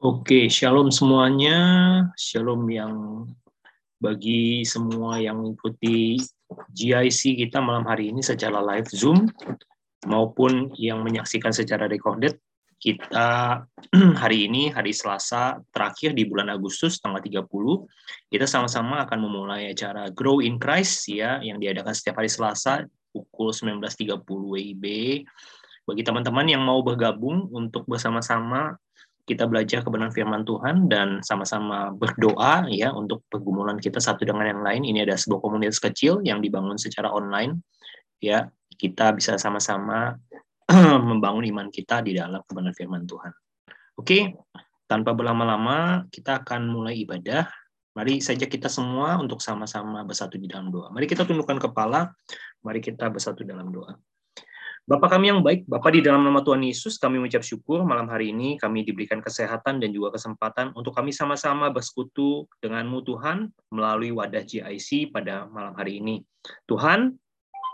Oke, shalom semuanya. Shalom yang bagi semua yang mengikuti GIC kita malam hari ini secara live Zoom maupun yang menyaksikan secara recorded. Kita hari ini hari Selasa terakhir di bulan Agustus tanggal 30 kita sama-sama akan memulai acara Grow in Christ ya yang diadakan setiap hari Selasa pukul 19.30 WIB. Bagi teman-teman yang mau bergabung untuk bersama-sama kita belajar kebenaran firman Tuhan dan sama-sama berdoa ya untuk pergumulan kita satu dengan yang lain. Ini ada sebuah komunitas kecil yang dibangun secara online ya. Kita bisa sama-sama membangun iman kita di dalam kebenaran firman Tuhan. Oke, tanpa berlama-lama kita akan mulai ibadah. Mari saja kita semua untuk sama-sama bersatu di dalam doa. Mari kita tundukkan kepala, mari kita bersatu dalam doa. Bapak kami yang baik, Bapak di dalam nama Tuhan Yesus, kami mengucap syukur malam hari ini kami diberikan kesehatan dan juga kesempatan untuk kami sama-sama bersekutu denganmu Tuhan melalui wadah GIC pada malam hari ini. Tuhan,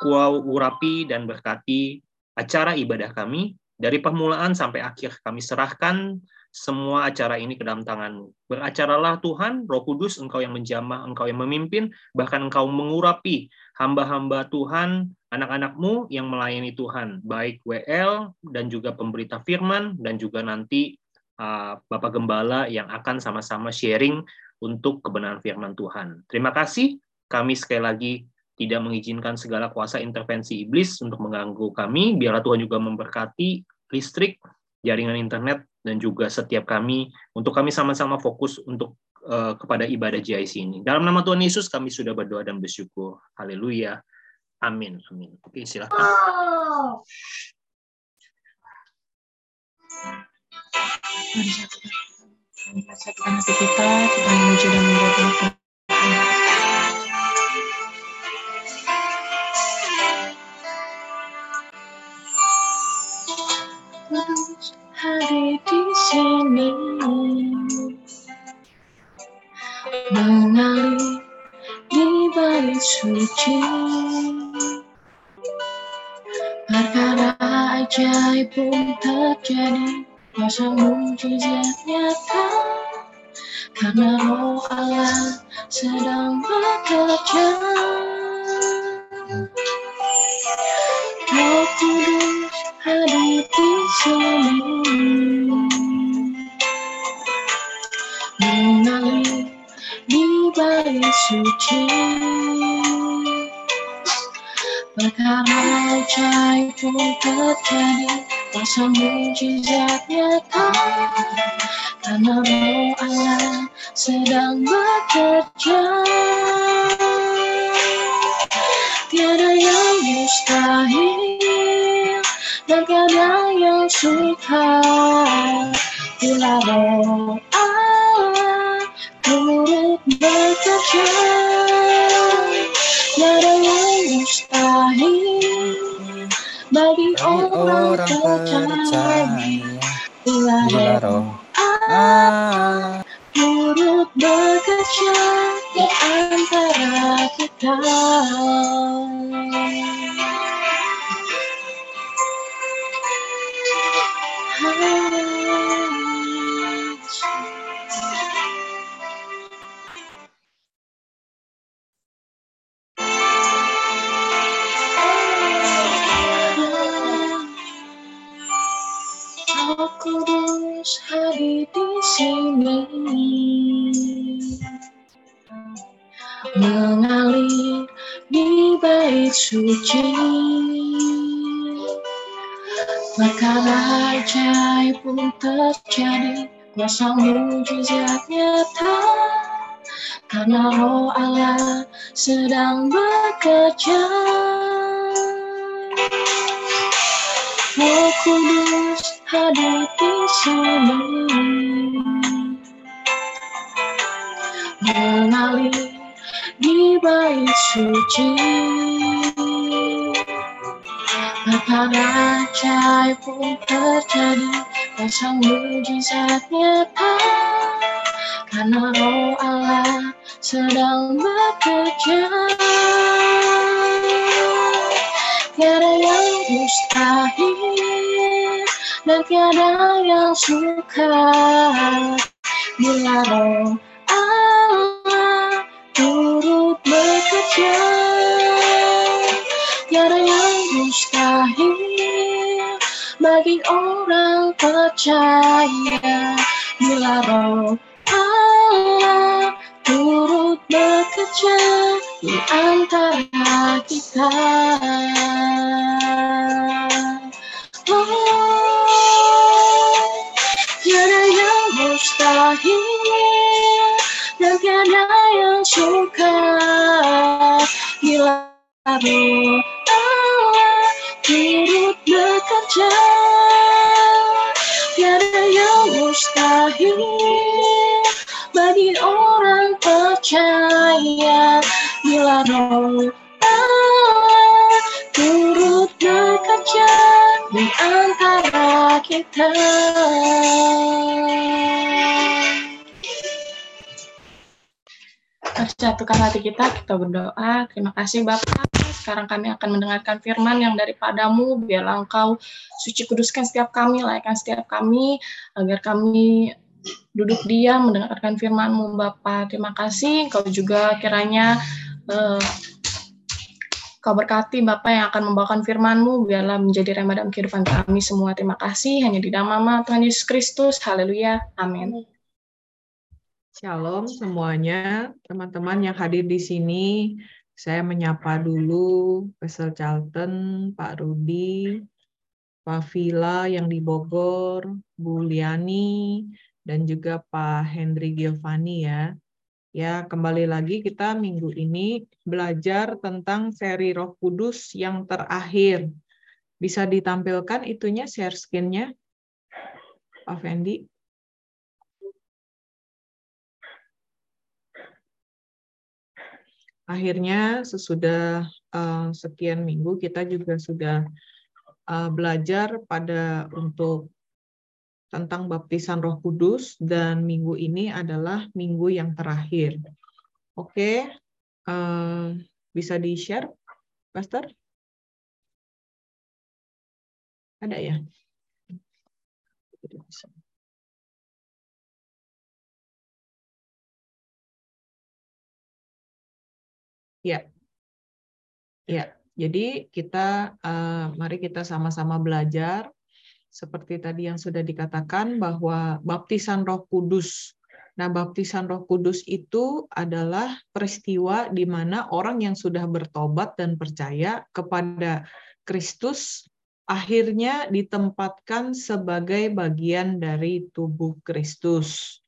kuau urapi dan berkati acara ibadah kami, dari permulaan sampai akhir kami serahkan semua acara ini ke dalam tanganmu. Beracaralah Tuhan, roh kudus, engkau yang menjamah, engkau yang memimpin, bahkan engkau mengurapi hamba-hamba Tuhan, anak-anakmu yang melayani Tuhan, baik WL dan juga pemberita firman, dan juga nanti uh, Bapak Gembala yang akan sama-sama sharing untuk kebenaran firman Tuhan. Terima kasih, kami sekali lagi tidak mengizinkan segala kuasa intervensi iblis untuk mengganggu kami. Biarlah Tuhan juga memberkati listrik, jaringan internet, dan juga setiap kami, untuk kami sama-sama fokus untuk uh, kepada ibadah JIC ini. Dalam nama Tuhan Yesus kami sudah berdoa dan bersyukur. Haleluya. Amin. Amin. Oke, silakan. Hari di sini mengalir di balik suci ajaib pun terjadi masa mujizat nyata karena roh Allah sedang bekerja. Roh kudus hadir di mengalir balik suci. Perkara ajaib pun terjadi Masa mujizat nyata Karena roh Allah sedang bekerja. Tiada yang mustahil suci perkara ajaib pun terjadi pasang mujizat nyata karena roh Allah sedang bekerja tiada yang mustahil dan tiada yang suka bila roh Allah turut bekerja mustahil bagi orang percaya bila roh Allah turut bekerja di antara kita. Kita. Satukan hati kita, kita berdoa. Terima kasih Bapak. Sekarang kami akan mendengarkan firman yang daripadamu. Biarlah Engkau suci kuduskan setiap kami, layakkan setiap kami, agar kami duduk diam mendengarkan firman-Mu Bapa. Terima kasih Engkau juga kiranya uh, Kau berkati Bapak yang akan membawakan firman-Mu biarlah menjadi remah dalam kehidupan kami semua. Terima kasih hanya di dalam nama Tuhan Yesus Kristus. Haleluya. Amin. Shalom semuanya, teman-teman yang hadir di sini. Saya menyapa dulu Pastor Charlton, Pak Rudi, Pak Vila yang di Bogor, Bu Liani, dan juga Pak Henry Giovanni ya. Ya, kembali lagi kita minggu ini belajar tentang seri Roh Kudus yang terakhir. Bisa ditampilkan itunya share screen-nya, Pak Fendi. Akhirnya sesudah uh, sekian minggu kita juga sudah uh, belajar pada untuk tentang baptisan Roh Kudus dan minggu ini adalah minggu yang terakhir. Oke, uh, bisa di-share, Pastor? Ada ya? Ya, ya. Jadi kita, uh, mari kita sama-sama belajar seperti tadi yang sudah dikatakan bahwa baptisan Roh Kudus. Nah, baptisan Roh Kudus itu adalah peristiwa di mana orang yang sudah bertobat dan percaya kepada Kristus akhirnya ditempatkan sebagai bagian dari tubuh Kristus.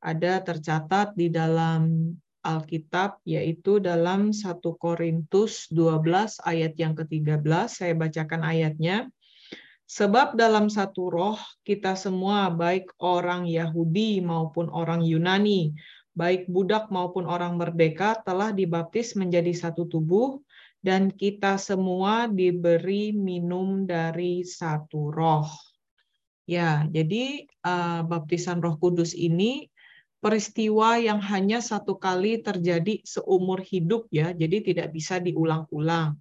Ada tercatat di dalam Alkitab yaitu dalam 1 Korintus 12 ayat yang ke-13 saya bacakan ayatnya Sebab dalam satu roh kita semua baik orang Yahudi maupun orang Yunani baik budak maupun orang merdeka telah dibaptis menjadi satu tubuh dan kita semua diberi minum dari satu roh. Ya, jadi uh, baptisan Roh Kudus ini peristiwa yang hanya satu kali terjadi seumur hidup ya, jadi tidak bisa diulang-ulang.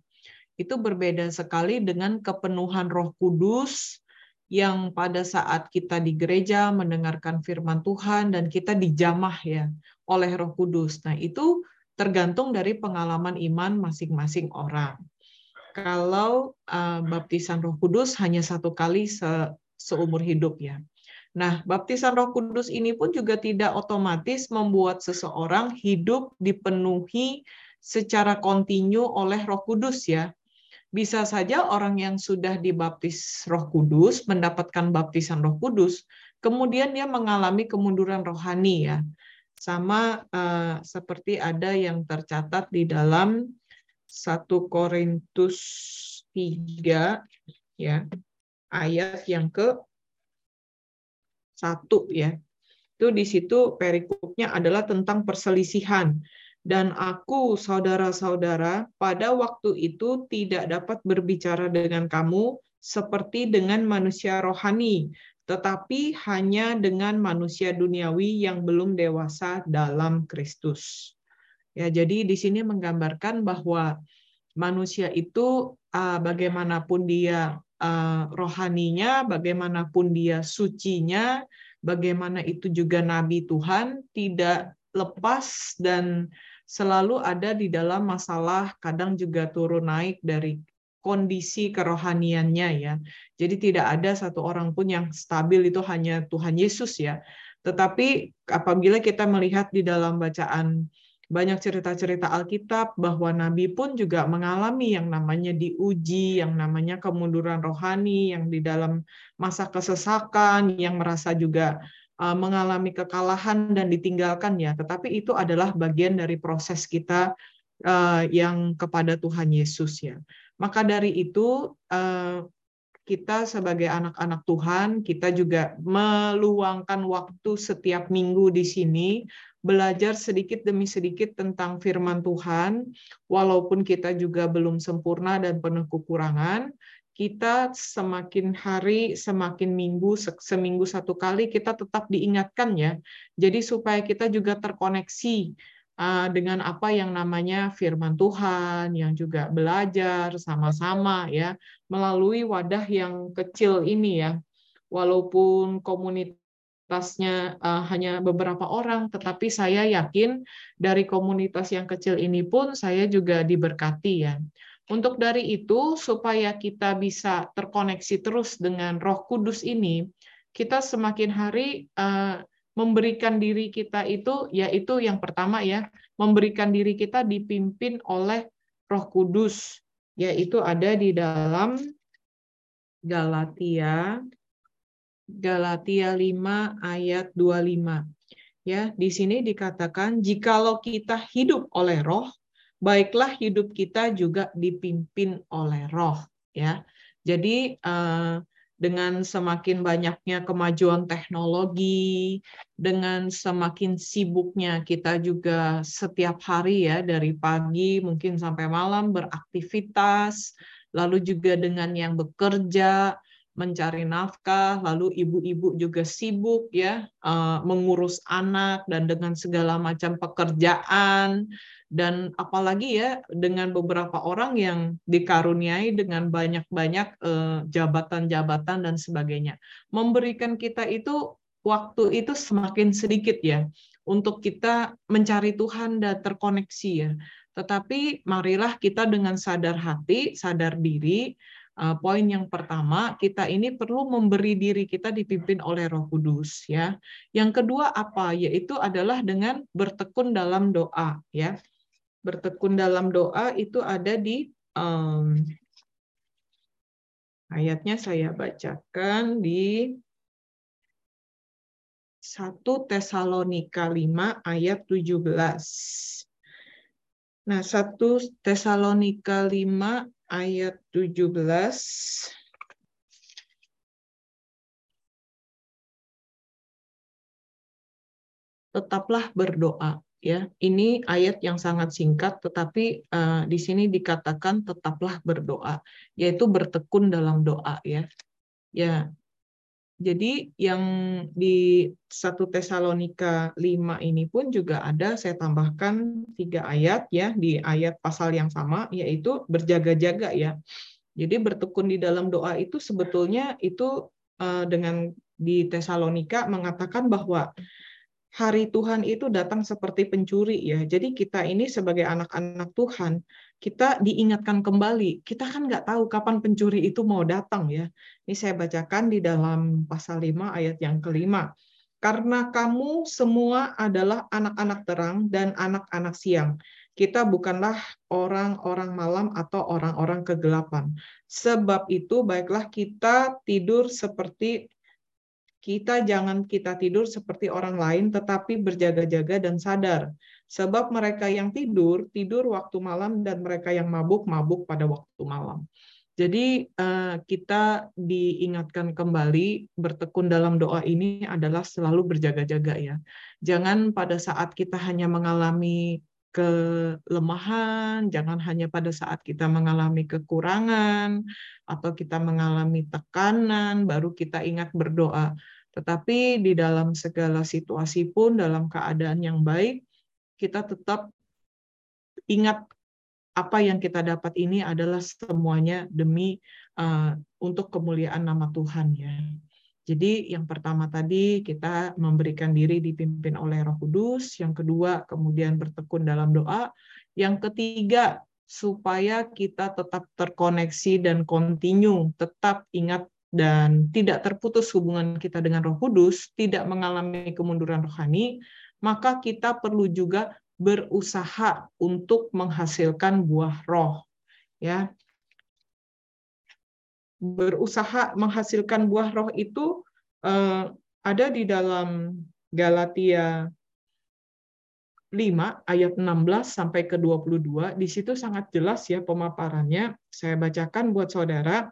Itu berbeda sekali dengan kepenuhan Roh Kudus yang pada saat kita di gereja mendengarkan firman Tuhan dan kita dijamah ya oleh Roh Kudus. Nah, itu tergantung dari pengalaman iman masing-masing orang. Kalau uh, baptisan Roh Kudus hanya satu kali se seumur hidup ya. Nah, baptisan Roh Kudus ini pun juga tidak otomatis membuat seseorang hidup dipenuhi secara kontinu oleh Roh Kudus ya. Bisa saja orang yang sudah dibaptis Roh Kudus mendapatkan baptisan Roh Kudus, kemudian dia mengalami kemunduran rohani ya. Sama uh, seperti ada yang tercatat di dalam 1 Korintus 3 ya ayat yang ke satu ya. Itu di situ perikopnya adalah tentang perselisihan. Dan aku, saudara-saudara, pada waktu itu tidak dapat berbicara dengan kamu seperti dengan manusia rohani, tetapi hanya dengan manusia duniawi yang belum dewasa dalam Kristus. Ya, jadi di sini menggambarkan bahwa manusia itu bagaimanapun dia rohaninya, bagaimanapun dia sucinya, bagaimana itu juga nabi Tuhan tidak lepas dan selalu ada di dalam masalah kadang juga turun naik dari kondisi kerohaniannya ya. Jadi tidak ada satu orang pun yang stabil itu hanya Tuhan Yesus ya. Tetapi apabila kita melihat di dalam bacaan banyak cerita-cerita Alkitab bahwa nabi pun juga mengalami yang namanya diuji, yang namanya kemunduran rohani, yang di dalam masa kesesakan, yang merasa juga mengalami kekalahan dan ditinggalkan ya. Tetapi itu adalah bagian dari proses kita uh, yang kepada Tuhan Yesus ya. Maka dari itu uh, kita sebagai anak-anak Tuhan, kita juga meluangkan waktu setiap minggu di sini belajar sedikit demi sedikit tentang firman Tuhan, walaupun kita juga belum sempurna dan penuh kekurangan, kita semakin hari, semakin minggu, seminggu satu kali kita tetap diingatkan ya. Jadi supaya kita juga terkoneksi uh, dengan apa yang namanya firman Tuhan, yang juga belajar sama-sama ya melalui wadah yang kecil ini ya. Walaupun komunitas komunitasnya uh, hanya beberapa orang, tetapi saya yakin dari komunitas yang kecil ini pun saya juga diberkati ya. Untuk dari itu, supaya kita bisa terkoneksi terus dengan Roh Kudus ini, kita semakin hari uh, memberikan diri kita itu, yaitu yang pertama ya, memberikan diri kita dipimpin oleh Roh Kudus, yaitu ada di dalam Galatia Galatia 5 ayat 25. Ya, di sini dikatakan jikalau kita hidup oleh roh, baiklah hidup kita juga dipimpin oleh roh, ya. Jadi eh, dengan semakin banyaknya kemajuan teknologi, dengan semakin sibuknya kita juga setiap hari ya dari pagi mungkin sampai malam beraktivitas, lalu juga dengan yang bekerja, mencari nafkah, lalu ibu-ibu juga sibuk ya uh, mengurus anak dan dengan segala macam pekerjaan dan apalagi ya dengan beberapa orang yang dikaruniai dengan banyak-banyak uh, jabatan-jabatan dan sebagainya. Memberikan kita itu waktu itu semakin sedikit ya untuk kita mencari Tuhan dan terkoneksi ya. Tetapi marilah kita dengan sadar hati, sadar diri uh, poin yang pertama, kita ini perlu memberi diri kita dipimpin oleh Roh Kudus ya. Yang kedua apa? Yaitu adalah dengan bertekun dalam doa ya. Bertekun dalam doa itu ada di um, ayatnya saya bacakan di 1 Tesalonika 5 ayat 17. Nah, 1 Tesalonika 5 ayat 17 tetaplah berdoa ya. Ini ayat yang sangat singkat tetapi uh, di sini dikatakan tetaplah berdoa yaitu bertekun dalam doa ya. Ya. Jadi yang di satu Tesalonika 5 ini pun juga ada saya tambahkan tiga ayat ya di ayat pasal yang sama yaitu berjaga-jaga ya. Jadi bertekun di dalam doa itu sebetulnya itu uh, dengan di Tesalonika mengatakan bahwa hari Tuhan itu datang seperti pencuri ya. Jadi kita ini sebagai anak-anak Tuhan kita diingatkan kembali. Kita kan nggak tahu kapan pencuri itu mau datang ya. Ini saya bacakan di dalam pasal 5 ayat yang kelima. Karena kamu semua adalah anak-anak terang dan anak-anak siang. Kita bukanlah orang-orang malam atau orang-orang kegelapan. Sebab itu baiklah kita tidur seperti kita jangan kita tidur seperti orang lain, tetapi berjaga-jaga dan sadar. Sebab mereka yang tidur, tidur waktu malam, dan mereka yang mabuk, mabuk pada waktu malam. Jadi eh, kita diingatkan kembali bertekun dalam doa ini adalah selalu berjaga-jaga ya. Jangan pada saat kita hanya mengalami kelemahan, jangan hanya pada saat kita mengalami kekurangan atau kita mengalami tekanan baru kita ingat berdoa. Tetapi di dalam segala situasi pun dalam keadaan yang baik kita tetap ingat apa yang kita dapat ini adalah semuanya demi uh, untuk kemuliaan nama Tuhan ya. Jadi yang pertama tadi kita memberikan diri dipimpin oleh Roh Kudus, yang kedua kemudian bertekun dalam doa, yang ketiga supaya kita tetap terkoneksi dan kontinu, tetap ingat dan tidak terputus hubungan kita dengan Roh Kudus, tidak mengalami kemunduran rohani, maka kita perlu juga berusaha untuk menghasilkan buah roh. Ya, berusaha menghasilkan buah roh itu uh, ada di dalam Galatia 5 ayat 16 sampai ke 22 di situ sangat jelas ya pemaparannya. Saya bacakan buat saudara.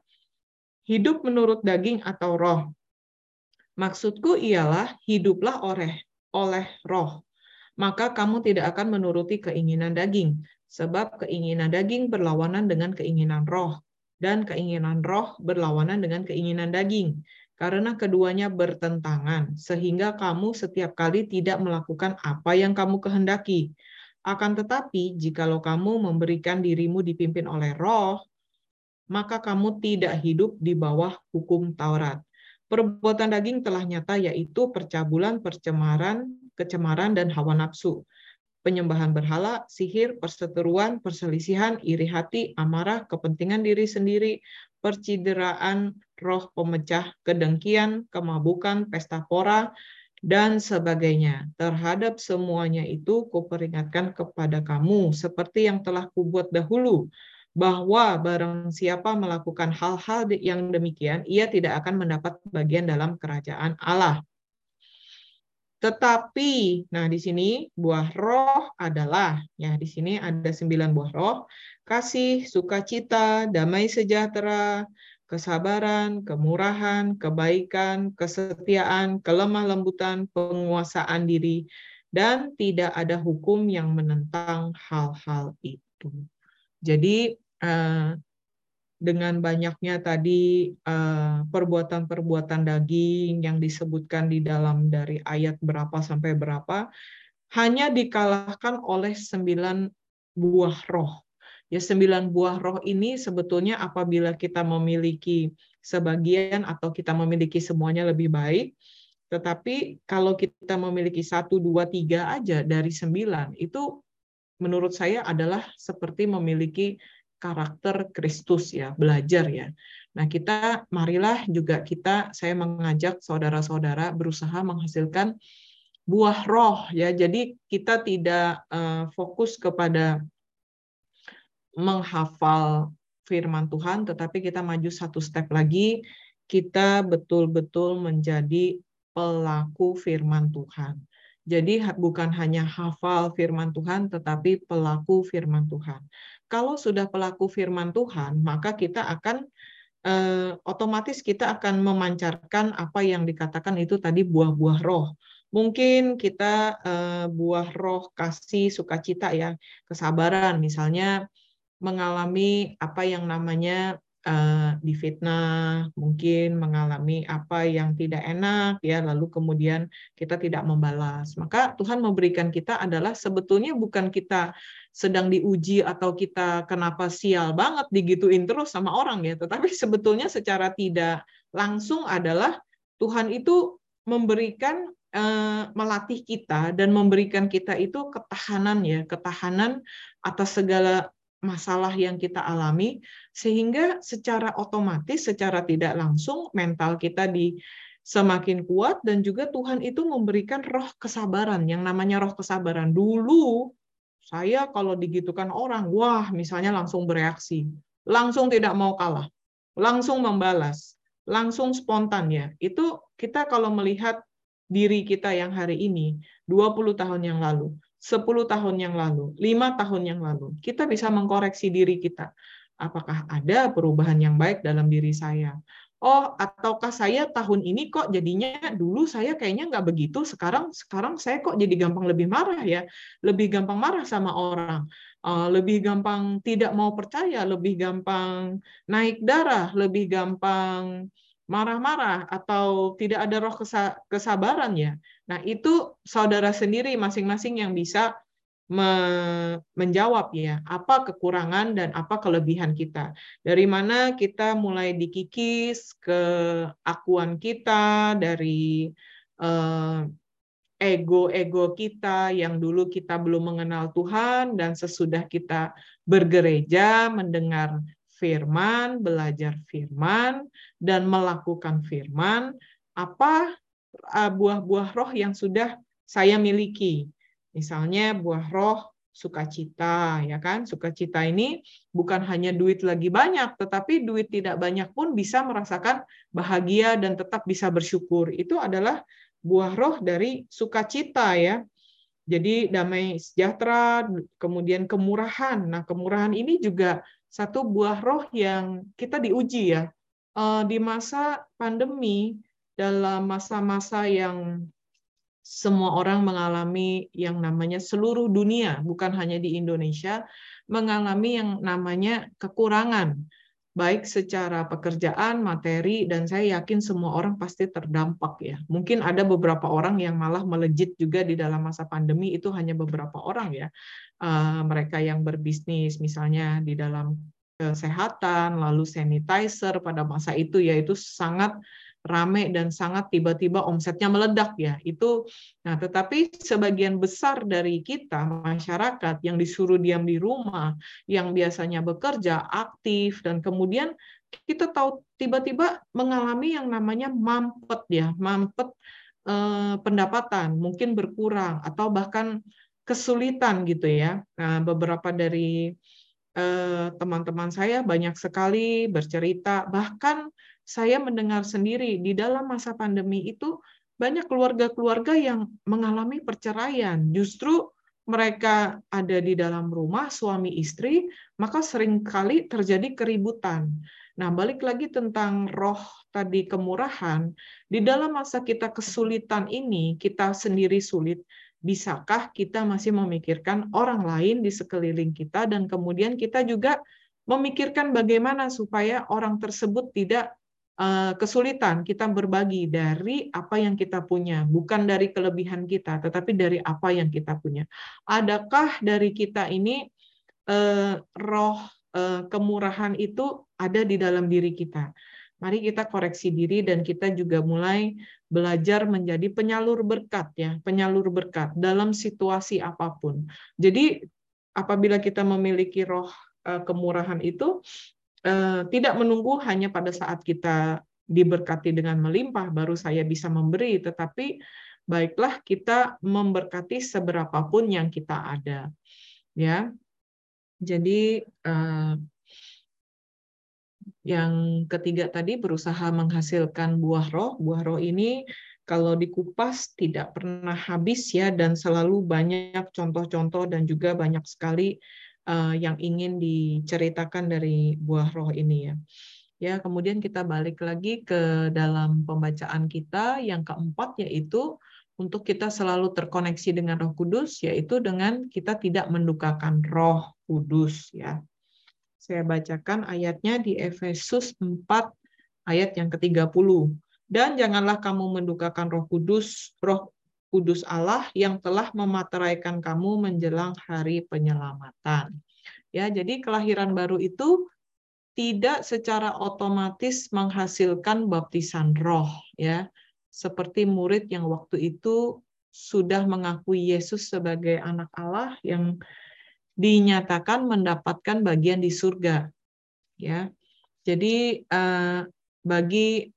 Hidup menurut daging atau roh. Maksudku ialah hiduplah oleh oleh roh. Maka kamu tidak akan menuruti keinginan daging sebab keinginan daging berlawanan dengan keinginan roh dan keinginan roh berlawanan dengan keinginan daging, karena keduanya bertentangan, sehingga kamu setiap kali tidak melakukan apa yang kamu kehendaki. Akan tetapi, jikalau kamu memberikan dirimu dipimpin oleh roh, maka kamu tidak hidup di bawah hukum Taurat. Perbuatan daging telah nyata yaitu percabulan, percemaran, kecemaran, dan hawa nafsu penyembahan berhala, sihir, perseteruan, perselisihan, iri hati, amarah, kepentingan diri sendiri, percideraan, roh pemecah, kedengkian, kemabukan, pesta pora, dan sebagainya. Terhadap semuanya itu kuperingatkan kepada kamu, seperti yang telah kubuat dahulu, bahwa barang siapa melakukan hal-hal yang demikian, ia tidak akan mendapat bagian dalam kerajaan Allah. Tetapi, nah di sini buah roh adalah, ya di sini ada sembilan buah roh, kasih, sukacita, damai sejahtera, kesabaran, kemurahan, kebaikan, kesetiaan, kelemah lembutan, penguasaan diri, dan tidak ada hukum yang menentang hal-hal itu. Jadi, eh, dengan banyaknya tadi eh, perbuatan-perbuatan daging yang disebutkan di dalam dari ayat berapa sampai berapa, hanya dikalahkan oleh sembilan buah roh. Ya sembilan buah roh ini sebetulnya apabila kita memiliki sebagian atau kita memiliki semuanya lebih baik, tetapi kalau kita memiliki satu, dua, tiga aja dari sembilan, itu menurut saya adalah seperti memiliki karakter Kristus ya, belajar ya. Nah, kita marilah juga kita saya mengajak saudara-saudara berusaha menghasilkan buah roh ya. Jadi kita tidak uh, fokus kepada menghafal firman Tuhan, tetapi kita maju satu step lagi, kita betul-betul menjadi pelaku firman Tuhan. Jadi bukan hanya hafal firman Tuhan, tetapi pelaku firman Tuhan kalau sudah pelaku firman Tuhan, maka kita akan eh, otomatis kita akan memancarkan apa yang dikatakan itu tadi buah-buah roh. Mungkin kita eh, buah roh kasih sukacita ya, kesabaran misalnya mengalami apa yang namanya uh, difitnah, mungkin mengalami apa yang tidak enak ya, lalu kemudian kita tidak membalas. Maka Tuhan memberikan kita adalah sebetulnya bukan kita sedang diuji atau kita kenapa sial banget digituin terus sama orang ya, tetapi sebetulnya secara tidak langsung adalah Tuhan itu memberikan eh, melatih kita dan memberikan kita itu ketahanan ya, ketahanan atas segala masalah yang kita alami sehingga secara otomatis secara tidak langsung mental kita di semakin kuat dan juga Tuhan itu memberikan roh kesabaran yang namanya roh kesabaran. Dulu saya kalau digitukan orang wah misalnya langsung bereaksi langsung tidak mau kalah langsung membalas langsung spontan ya. Itu kita kalau melihat diri kita yang hari ini 20 tahun yang lalu 10 tahun yang lalu, 5 tahun yang lalu, kita bisa mengkoreksi diri kita. Apakah ada perubahan yang baik dalam diri saya? Oh, ataukah saya tahun ini kok jadinya dulu saya kayaknya nggak begitu, sekarang sekarang saya kok jadi gampang lebih marah ya, lebih gampang marah sama orang, eh, lebih gampang tidak mau percaya, lebih gampang naik darah, lebih gampang marah-marah atau tidak ada roh kesabaran ya. Nah, itu saudara sendiri masing-masing yang bisa menjawab ya apa kekurangan dan apa kelebihan kita. Dari mana kita mulai dikikis ke akuan kita dari eh, ego-ego kita yang dulu kita belum mengenal Tuhan dan sesudah kita bergereja mendengar firman, belajar firman dan melakukan firman, apa eh, buah-buah roh yang sudah saya miliki Misalnya buah roh sukacita, ya kan? Sukacita ini bukan hanya duit lagi banyak, tetapi duit tidak banyak pun bisa merasakan bahagia dan tetap bisa bersyukur. Itu adalah buah roh dari sukacita ya. Jadi damai sejahtera, kemudian kemurahan. Nah, kemurahan ini juga satu buah roh yang kita diuji ya. Eh, di masa pandemi, dalam masa-masa yang semua orang mengalami yang namanya seluruh dunia, bukan hanya di Indonesia, mengalami yang namanya kekurangan, baik secara pekerjaan, materi, dan saya yakin semua orang pasti terdampak ya. Mungkin ada beberapa orang yang malah melejit juga di dalam masa pandemi, itu hanya beberapa orang ya. Eh, mereka yang berbisnis, misalnya di dalam kesehatan, lalu sanitizer pada masa itu, yaitu sangat rame dan sangat tiba-tiba omsetnya meledak ya. Itu nah tetapi sebagian besar dari kita masyarakat yang disuruh diam di rumah, yang biasanya bekerja aktif dan kemudian kita tahu tiba-tiba mengalami yang namanya mampet ya, mampet eh, pendapatan, mungkin berkurang atau bahkan kesulitan gitu ya. Nah, beberapa dari eh, teman-teman saya banyak sekali bercerita bahkan saya mendengar sendiri di dalam masa pandemi itu banyak keluarga-keluarga yang mengalami perceraian. Justru mereka ada di dalam rumah suami istri, maka sering kali terjadi keributan. Nah, balik lagi tentang roh tadi kemurahan, di dalam masa kita kesulitan ini, kita sendiri sulit, bisakah kita masih memikirkan orang lain di sekeliling kita dan kemudian kita juga memikirkan bagaimana supaya orang tersebut tidak kesulitan kita berbagi dari apa yang kita punya, bukan dari kelebihan kita, tetapi dari apa yang kita punya. Adakah dari kita ini eh, roh eh, kemurahan itu ada di dalam diri kita? Mari kita koreksi diri dan kita juga mulai belajar menjadi penyalur berkat ya, penyalur berkat dalam situasi apa pun. Jadi apabila kita memiliki roh kemurahan itu Eh, tidak menunggu hanya pada saat kita diberkati dengan melimpah baru saya bisa memberi, tetapi baiklah kita memberkati seberapapun yang kita ada. Ya. Jadi eh, yang ketiga tadi berusaha menghasilkan buah roh. Buah roh ini kalau dikupas tidak pernah habis ya dan selalu banyak contoh-contoh dan juga banyak sekali uh, yang ingin diceritakan dari buah roh ini ya. Ya, kemudian kita balik lagi ke dalam pembacaan kita yang keempat yaitu untuk kita selalu terkoneksi dengan Roh Kudus yaitu dengan kita tidak mendukakan Roh Kudus ya. Saya bacakan ayatnya di Efesus 4 ayat yang ke-30. Dan janganlah kamu mendukakan Roh Kudus, Roh kudus Allah yang telah memateraikan kamu menjelang hari penyelamatan. Ya, jadi kelahiran baru itu tidak secara otomatis menghasilkan baptisan roh ya. Seperti murid yang waktu itu sudah mengakui Yesus sebagai anak Allah yang dinyatakan mendapatkan bagian di surga. Ya. Jadi eh, bagi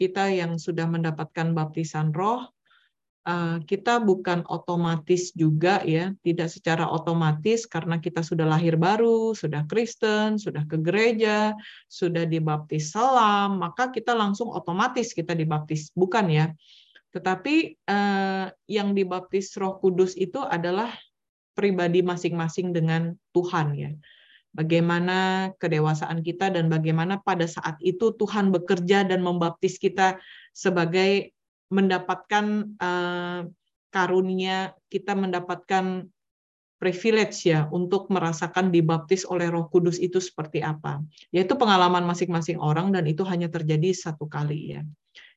kita yang sudah mendapatkan baptisan roh, eh, kita bukan otomatis juga ya, tidak secara otomatis karena kita sudah lahir baru, sudah Kristen, sudah ke gereja, sudah dibaptis salam, maka kita langsung otomatis kita dibaptis, bukan ya. Tetapi eh, yang dibaptis Roh Kudus itu adalah pribadi masing-masing dengan Tuhan ya bagaimana kedewasaan kita dan bagaimana pada saat itu Tuhan bekerja dan membaptis kita sebagai mendapatkan uh, karunia kita mendapatkan privilege ya untuk merasakan dibaptis oleh Roh Kudus itu seperti apa. Yaitu pengalaman masing-masing orang dan itu hanya terjadi satu kali ya.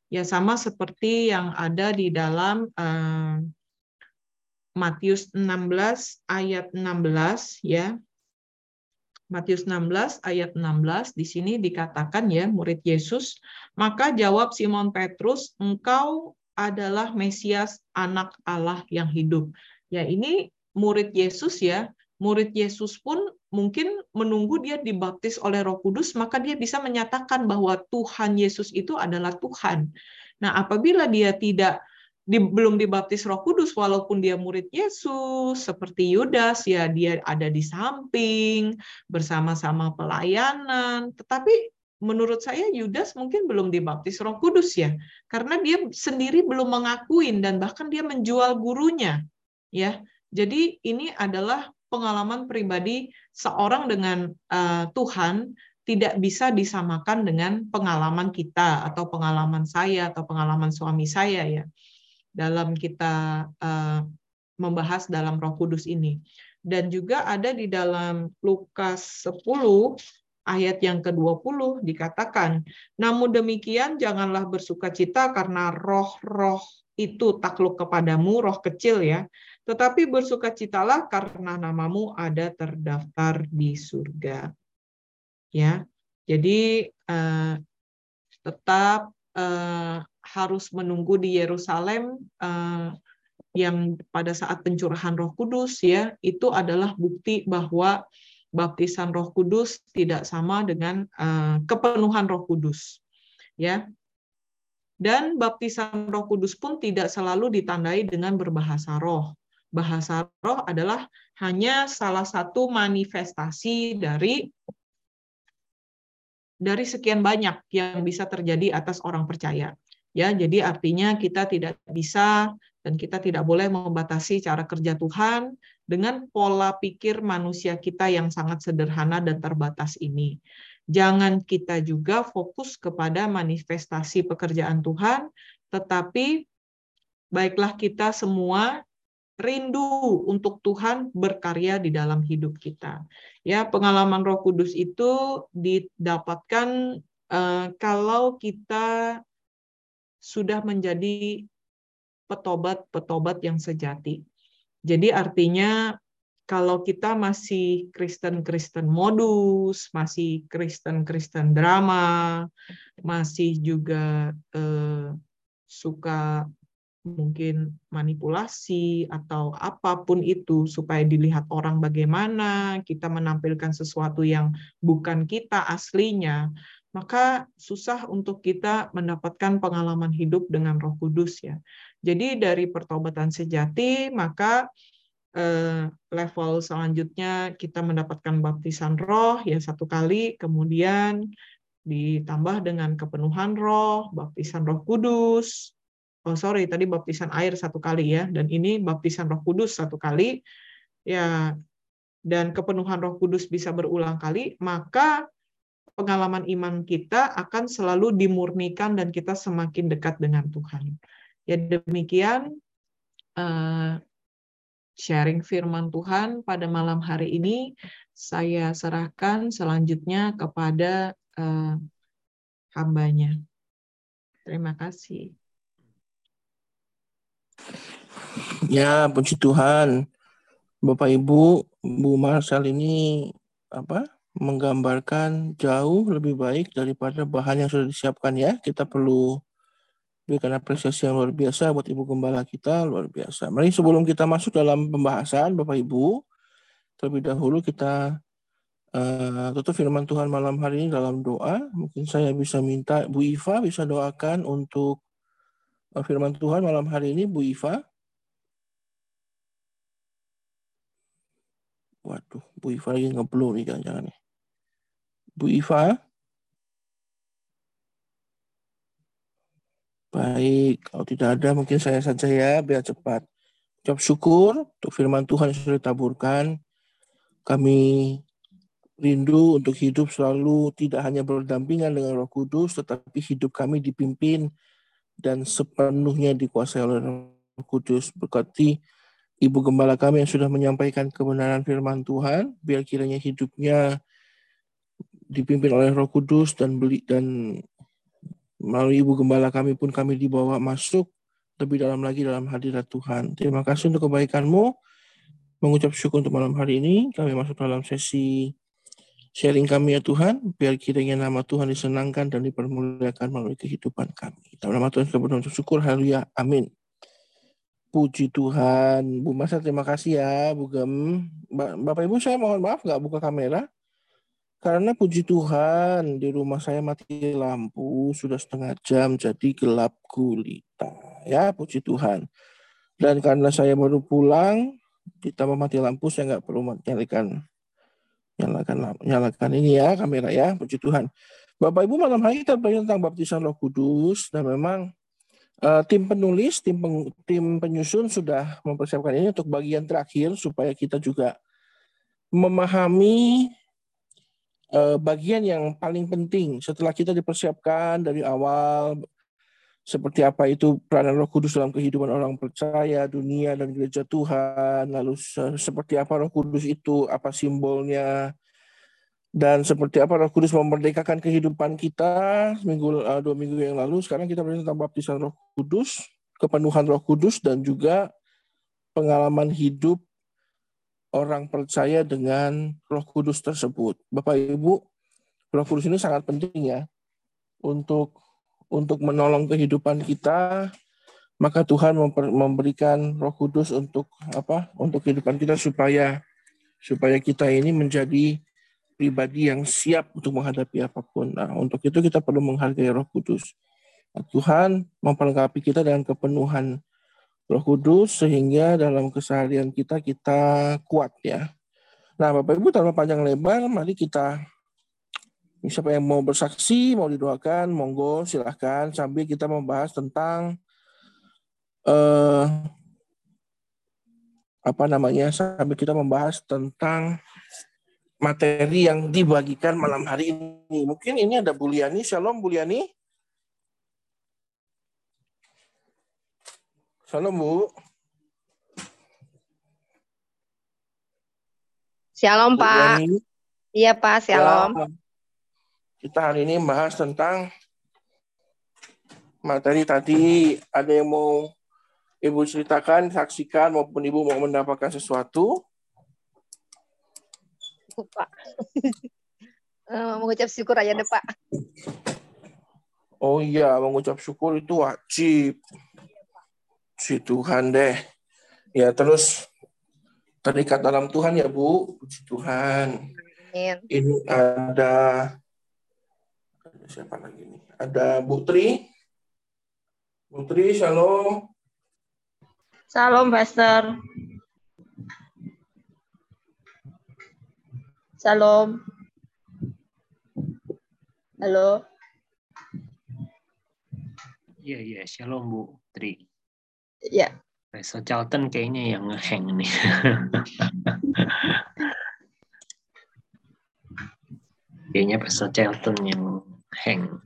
Ya sama seperti yang ada di dalam uh, Matius 16 ayat 16 ya. Matius 16 ayat 16 di sini dikatakan ya murid Yesus, maka jawab Simon Petrus, engkau adalah Mesias anak Allah yang hidup. Ya ini murid Yesus ya, murid Yesus pun mungkin menunggu dia dibaptis oleh Roh Kudus, maka dia bisa menyatakan bahwa Tuhan Yesus itu adalah Tuhan. Nah, apabila dia tidak di, belum dibaptis Roh Kudus walaupun dia murid Yesus seperti Yudas ya dia ada di samping bersama-sama pelayanan. Tetapi menurut saya Yudas mungkin belum dibaptis Roh Kudus ya karena dia sendiri belum mengakuin dan bahkan dia menjual gurunya ya. Jadi ini adalah pengalaman pribadi seorang dengan uh, Tuhan tidak bisa disamakan dengan pengalaman kita atau pengalaman saya atau pengalaman suami saya ya dalam kita uh, membahas dalam Roh Kudus ini. Dan juga ada di dalam Lukas 10 ayat yang ke-20 dikatakan, "Namun demikian janganlah bersuka cita karena roh-roh itu takluk kepadamu, roh kecil ya, tetapi bersukacitalah karena namamu ada terdaftar di surga." Ya. Jadi uh, tetap uh, harus menunggu di Yerusalem uh, yang pada saat pencurahan Roh Kudus ya itu adalah bukti bahwa baptisan Roh Kudus tidak sama dengan uh, kepenuhan Roh Kudus ya. Dan baptisan Roh Kudus pun tidak selalu ditandai dengan berbahasa roh. Bahasa roh adalah hanya salah satu manifestasi dari dari sekian banyak yang bisa terjadi atas orang percaya. Ya, jadi artinya kita tidak bisa dan kita tidak boleh membatasi cara kerja Tuhan dengan pola pikir manusia kita yang sangat sederhana dan terbatas ini. Jangan kita juga fokus kepada manifestasi pekerjaan Tuhan, tetapi baiklah kita semua rindu untuk Tuhan berkarya di dalam hidup kita. Ya, pengalaman Roh Kudus itu didapatkan uh, kalau kita sudah menjadi petobat-petobat yang sejati. Jadi artinya kalau kita masih Kristen-Kristen modus, masih Kristen-Kristen drama, masih juga eh, suka mungkin manipulasi atau apa pun itu supaya dilihat orang bagaimana, kita menampilkan sesuatu yang bukan kita aslinya, maka susah untuk kita mendapatkan pengalaman hidup dengan Roh Kudus ya. Jadi dari pertobatan sejati maka eh, level selanjutnya kita mendapatkan baptisan roh ya satu kali, kemudian ditambah dengan kepenuhan roh, baptisan roh kudus. Oh sorry, tadi baptisan air satu kali ya, dan ini baptisan roh kudus satu kali. Ya, dan kepenuhan roh kudus bisa berulang kali, maka pengalaman iman kita akan selalu dimurnikan dan kita semakin dekat dengan Tuhan. Ya demikian uh, sharing firman Tuhan pada malam hari ini saya serahkan selanjutnya kepada uh, hambanya. Terima kasih. Ya, puji Tuhan. Bapak Ibu, Bu Marsal ini apa? menggambarkan jauh lebih baik daripada bahan yang sudah disiapkan ya. Kita perlu berikan apresiasi yang luar biasa buat Ibu Gembala kita, luar biasa. Mari sebelum kita masuk dalam pembahasan, Bapak Ibu, terlebih dahulu kita uh, tutup firman Tuhan malam hari ini dalam doa. Mungkin saya bisa minta Bu Iva bisa doakan untuk firman Tuhan malam hari ini, Bu Iva. Waduh, Bu Iva lagi ngeblow nih jangan-jangan nih. Bu Iva? Baik, kalau tidak ada mungkin saya saja ya, biar cepat. Ucap syukur untuk firman Tuhan yang sudah ditaburkan. Kami rindu untuk hidup selalu tidak hanya berdampingan dengan roh kudus, tetapi hidup kami dipimpin dan sepenuhnya dikuasai oleh roh kudus. Berkati Ibu Gembala kami yang sudah menyampaikan kebenaran firman Tuhan, biar kiranya hidupnya dipimpin oleh Roh Kudus dan beli dan melalui ibu gembala kami pun kami dibawa masuk lebih dalam lagi dalam hadirat Tuhan. Terima kasih untuk kebaikan-Mu. Mengucap syukur untuk malam hari ini. Kami masuk dalam sesi sharing kami ya Tuhan. Biar kiranya nama Tuhan disenangkan dan dipermuliakan melalui kehidupan kami. Dalam nama Tuhan berdoa syukur. Haleluya. Amin. Puji Tuhan. Bu Masa terima kasih ya Bu Gem. Bapak Ibu saya mohon maaf nggak buka kamera. Karena puji Tuhan di rumah saya mati lampu sudah setengah jam jadi gelap gulita. Ya puji Tuhan. Dan karena saya baru pulang ditambah mati lampu saya nggak perlu nyalakan nyalakan nyalakan ini ya kamera ya puji Tuhan. Bapak Ibu malam hari kita belajar tentang baptisan Roh Kudus dan memang uh, tim penulis tim peng, tim penyusun sudah mempersiapkan ini untuk bagian terakhir supaya kita juga memahami uh, bagian yang paling penting setelah kita dipersiapkan dari awal seperti apa itu peranan Roh Kudus dalam kehidupan orang percaya, dunia dan gereja Tuhan, lalu seperti apa Roh Kudus itu, apa simbolnya, dan seperti apa Roh Kudus memerdekakan kehidupan kita minggu uh, dua minggu yang lalu. Sekarang kita belajar tentang baptisan Roh Kudus, kepenuhan Roh Kudus dan juga pengalaman hidup orang percaya dengan Roh Kudus tersebut. Bapak Ibu, Roh Kudus ini sangat penting ya untuk untuk menolong kehidupan kita. Maka Tuhan memberikan Roh Kudus untuk apa? Untuk kehidupan kita supaya supaya kita ini menjadi pribadi yang siap untuk menghadapi apa pun. Nah, untuk itu kita perlu menghargai Roh Kudus. Nah, Tuhan memperlengkapi kita dengan kepenuhan Roh Kudus sehingga dalam keseharian kita kita kuat ya. Nah, Bapak Ibu tanpa panjang lebar, mari kita siapa yang mau bersaksi, mau didoakan, monggo silahkan sambil kita membahas tentang eh, apa namanya sambil kita membahas tentang materi yang dibagikan malam hari ini. Mungkin ini ada Buliani. Shalom Buliani. Shalom Bu. Shalom Pak. Iya Pak, shalom. Ya, kita hari ini membahas tentang materi tadi. Ada yang mau Ibu ceritakan, saksikan maupun Ibu mau mendapatkan sesuatu? Pak. Eh, mengucap syukur aja deh Pak. Oh iya, mengucap syukur itu wajib si Tuhan deh. Ya terus terikat dalam Tuhan ya Bu, puji Tuhan. Amin. Ini ada siapa lagi nih? Ada Bu Tri. Bu Tri, shalom. Shalom, Pastor. Shalom. Halo. Iya, iya. Shalom, Bu Tri. Ya. Profesor Charlton kayaknya yang ngeheng nih. kayaknya Profesor Charlton yang hang.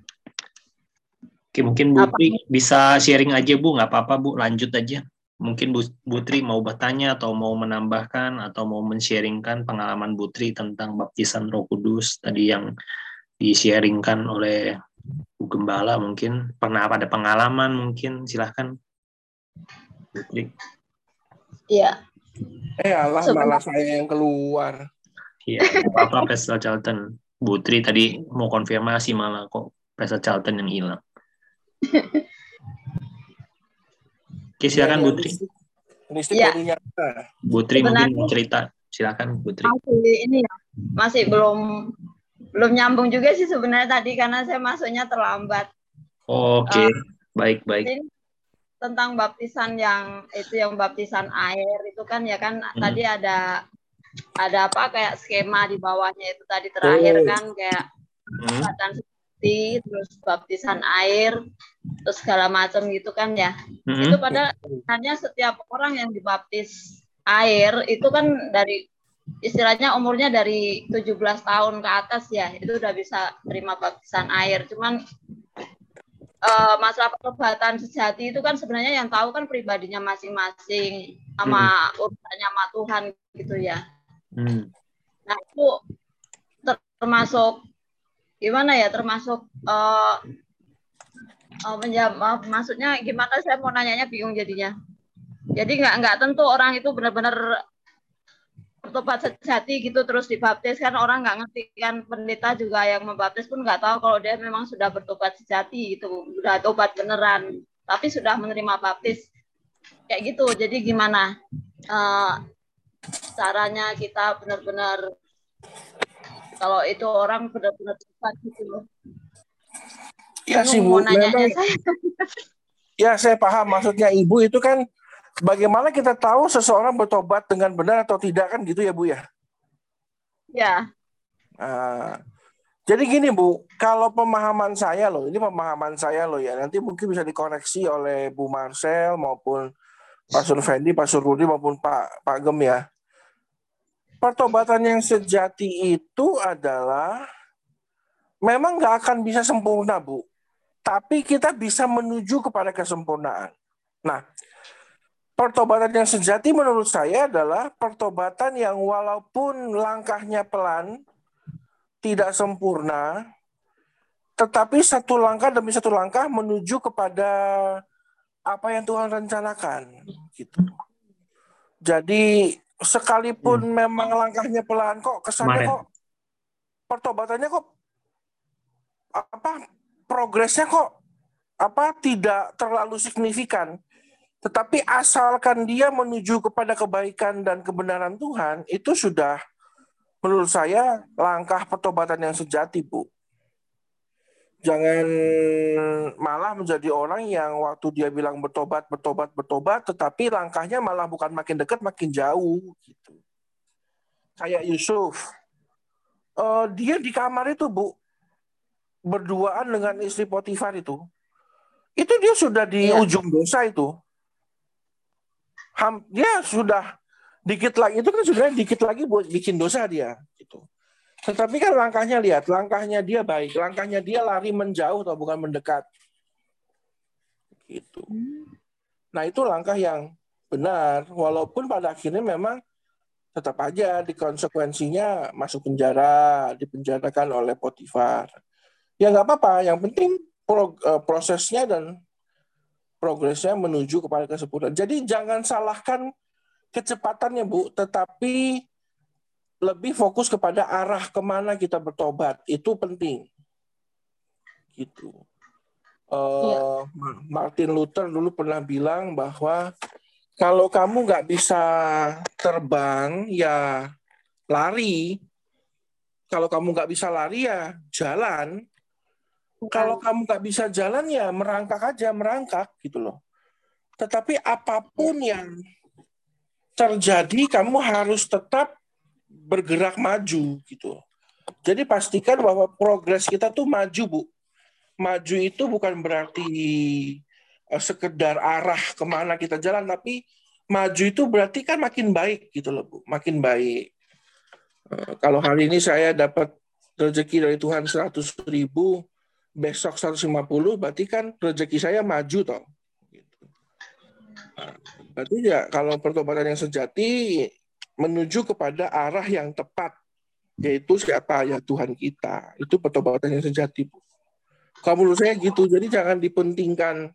Oke, mungkin Bu Tri bisa sharing aja Bu, nggak apa-apa Bu, lanjut aja. Mungkin Bu, Bu Tri mau bertanya atau mau menambahkan atau mau men-sharingkan pengalaman Bu Tri tentang baptisan Roh Kudus tadi yang di-sharingkan oleh Bu Gembala mungkin pernah ada pengalaman mungkin silahkan Putri. Iya. Eh Allah malah saya yang keluar. Iya, apa-apa Profesor Charlton. Putri tadi mau konfirmasi malah kok Profesor Charlton yang hilang. Oke, silakan ya, Putri. Ya. Putri mungkin mau cerita. Silakan Putri. Masih ini ya, masih belum belum nyambung juga sih sebenarnya tadi karena saya masuknya terlambat. Oke, okay. uh, baik baik tentang baptisan yang itu yang baptisan air itu kan ya kan hmm. tadi ada ada apa kayak skema di bawahnya itu tadi terakhir oh. kan kayak baptisan hmm. suci terus baptisan air terus segala macam gitu kan ya hmm. itu pada hanya setiap orang yang dibaptis air itu kan dari istilahnya umurnya dari 17 tahun ke atas ya itu udah bisa terima baptisan air cuman uh, masalah pertobatan sejati itu kan sebenarnya yang tahu kan pribadinya masing-masing sama hmm. urusannya sama Tuhan gitu ya. Hmm. Nah itu termasuk gimana ya termasuk uh, Oh, menjawab, maaf, maksudnya gimana? Saya mau nanyanya bingung jadinya. Jadi nggak nggak tentu orang itu benar-benar bertobat sejati gitu terus dibaptis kan orang nggak ngerti kan pendeta juga yang membaptis pun nggak tahu kalau dia memang sudah bertobat sejati gitu sudah tobat beneran tapi sudah menerima baptis kayak gitu jadi gimana uh, caranya kita benar-benar kalau itu orang benar-benar tobat gitu loh Ya sih Bu, memang, saya. ya saya paham maksudnya Ibu itu kan bagaimana kita tahu seseorang bertobat dengan benar atau tidak kan gitu ya Bu ya? Ya. Nah, jadi gini Bu, kalau pemahaman saya loh, ini pemahaman saya loh ya, nanti mungkin bisa dikoreksi oleh Bu Marcel maupun Pak Surfendi, Pak Surudi maupun Pak Pak Gem ya. Pertobatan yang sejati itu adalah memang nggak akan bisa sempurna Bu tapi kita bisa menuju kepada kesempurnaan. Nah, pertobatan yang sejati menurut saya adalah pertobatan yang walaupun langkahnya pelan, tidak sempurna, tetapi satu langkah demi satu langkah menuju kepada apa yang Tuhan rencanakan gitu. Jadi sekalipun hmm. memang langkahnya pelan kok kesannya Kemarin. kok pertobatannya kok apa progresnya kok apa tidak terlalu signifikan. Tetapi asalkan dia menuju kepada kebaikan dan kebenaran Tuhan, itu sudah menurut saya langkah pertobatan yang sejati, Bu. Jangan malah menjadi orang yang waktu dia bilang bertobat, bertobat, bertobat, tetapi langkahnya malah bukan makin dekat, makin jauh. Gitu. Kayak Yusuf, uh, dia di kamar itu, Bu, berduaan dengan istri Potifar itu, itu dia sudah di ya. ujung dosa itu. Ham, dia sudah dikit lagi itu kan sudah dikit lagi buat bikin dosa dia gitu. Tetapi kan langkahnya lihat, langkahnya dia baik, langkahnya dia lari menjauh atau bukan mendekat. Gitu. Nah, itu langkah yang benar walaupun pada akhirnya memang tetap aja di konsekuensinya masuk penjara, dipenjarakan oleh Potifar ya nggak apa-apa. Yang penting uh, prosesnya dan progresnya menuju kepada kesempurnaan. Jadi jangan salahkan kecepatannya Bu, tetapi lebih fokus kepada arah ke mana kita bertobat itu penting. Gitu. Uh, ya. Martin Luther dulu pernah bilang bahwa kalau kamu nggak bisa terbang ya lari. Kalau kamu nggak bisa lari ya jalan. Kalau kamu nggak bisa jalan ya merangkak aja, merangkak gitu loh. Tetapi apa pun yang terjadi, kamu harus tetap bergerak maju gitu. Jadi pastikan bahwa progres kita tuh maju, Bu. Maju itu bukan berarti uh, sekedar arah ke mana kita jalan, tapi maju itu berarti kan makin baik gitu loh, Bu. Makin baik. Uh, kalau hari ini saya dapat rezeki dari Tuhan 100 ribu, besok 150 berarti kan rezeki saya maju toh. Gitu. Nah, berarti ya kalau pertobatan yang sejati menuju kepada arah yang tepat yaitu siapa ya Tuhan kita. Itu pertobatan yang sejati. Kalau menurut saya gitu. Jadi jangan dipentingkan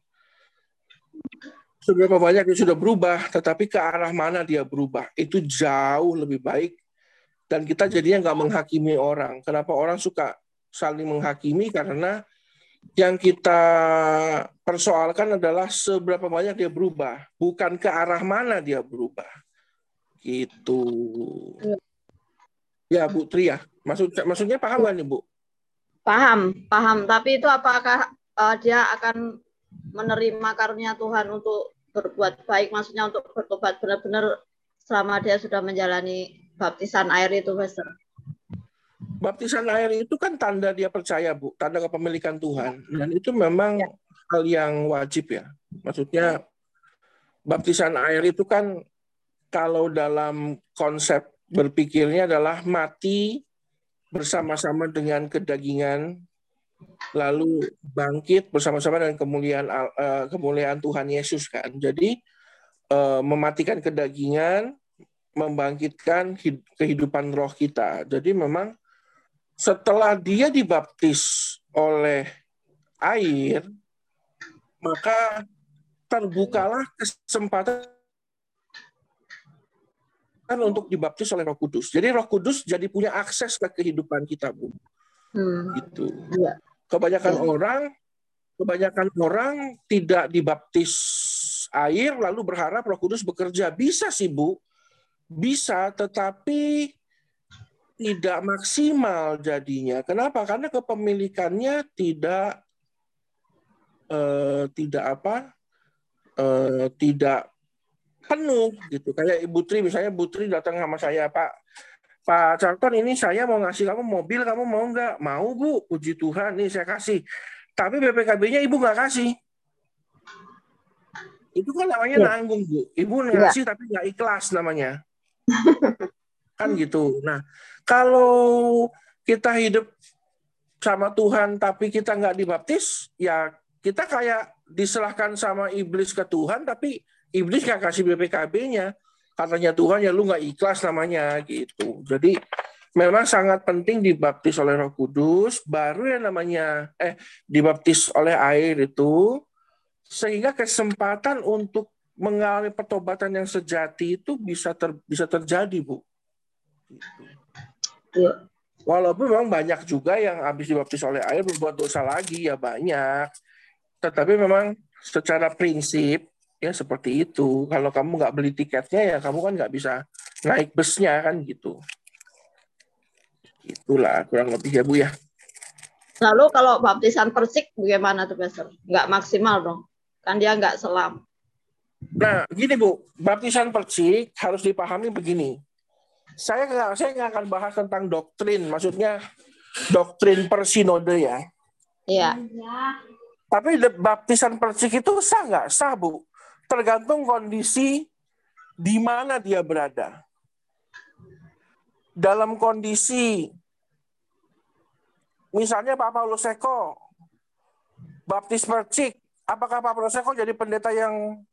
seberapa banyak dia sudah berubah, tetapi ke arah mana dia berubah. Itu jauh lebih baik dan kita jadinya nggak menghakimi orang. Kenapa orang suka saling menghakimi karena yang kita persoalkan adalah seberapa banyak dia berubah, bukan ke arah mana dia berubah. Gitu. Ya, Bu Tri ya. Maksud maksudnya paham nih, Bu? Paham, paham. Tapi itu apakah uh, dia akan menerima karunia Tuhan untuk berbuat baik, maksudnya untuk bertobat benar-benar selama dia sudah menjalani baptisan air itu, Master? baptisan air itu kan tanda dia percaya, Bu, tanda kepemilikan Tuhan. Dan itu memang ya. hal yang wajib ya. Maksudnya baptisan air itu kan kalau dalam konsep berpikirnya adalah mati bersama-sama dengan kedagingan lalu bangkit bersama-sama dengan kemuliaan uh, kemuliaan Tuhan Yesus kan. Jadi uh, mematikan kedagingan, membangkitkan kehidupan roh kita. Jadi memang setelah dia dibaptis oleh air, maka terbukalah kesempatan untuk dibaptis oleh Roh Kudus. Jadi Roh Kudus jadi punya akses ke kehidupan kita, Bu. Hmm. Gitu. Ya. Kebanyakan ya. orang kebanyakan orang tidak dibaptis air lalu berharap Roh Kudus bekerja. Bisa sih, Bu. Bisa, tetapi tidak maksimal jadinya. Kenapa? Karena kepemilikannya tidak eh, tidak apa? Eh, tidak penuh gitu. Kayak Ibu Tri misalnya Ibu Tri datang sama saya, Pak Pak Charlton ini saya mau ngasih kamu mobil, kamu mau nggak? Mau Bu, puji Tuhan, nih saya kasih. Tapi BPKB-nya Ibu nggak kasih. Itu kan namanya ya. nanggung Bu. Ibu iya. ngasih ya. tapi nggak ikhlas namanya. kan gitu. Nah, kalau kita hidup sama Tuhan tapi kita nggak dibaptis, ya kita kayak diserahkan sama iblis ke Tuhan tapi iblis nggak kasih BPKB-nya katanya Tuhan ya lu nggak ikhlas namanya gitu jadi memang sangat penting dibaptis oleh Roh Kudus baru yang namanya eh dibaptis oleh air itu sehingga kesempatan untuk mengalami pertobatan yang sejati itu bisa ter, bisa terjadi bu gitu. ya. walaupun memang banyak juga yang habis dibaptis oleh air berbuat dosa lagi ya banyak tetapi memang secara prinsip ya seperti itu. Kalau kamu nggak beli tiketnya ya kamu kan nggak bisa naik busnya kan gitu. Itulah kurang lebih ya Bu ya. Lalu kalau baptisan persik bagaimana tuh Pastor? Nggak maksimal dong, kan dia nggak selam. Nah, gini Bu, baptisan persik harus dipahami begini. Saya nggak saya nggak akan bahas tentang doktrin, maksudnya doktrin persinode ya. Iya. Tapi baptisan persik itu sah nggak? Sah Bu tergantung kondisi di mana dia berada. Dalam kondisi misalnya Pak Paulus Eko baptis percik, apakah Pak Paulus Eko jadi pendeta yang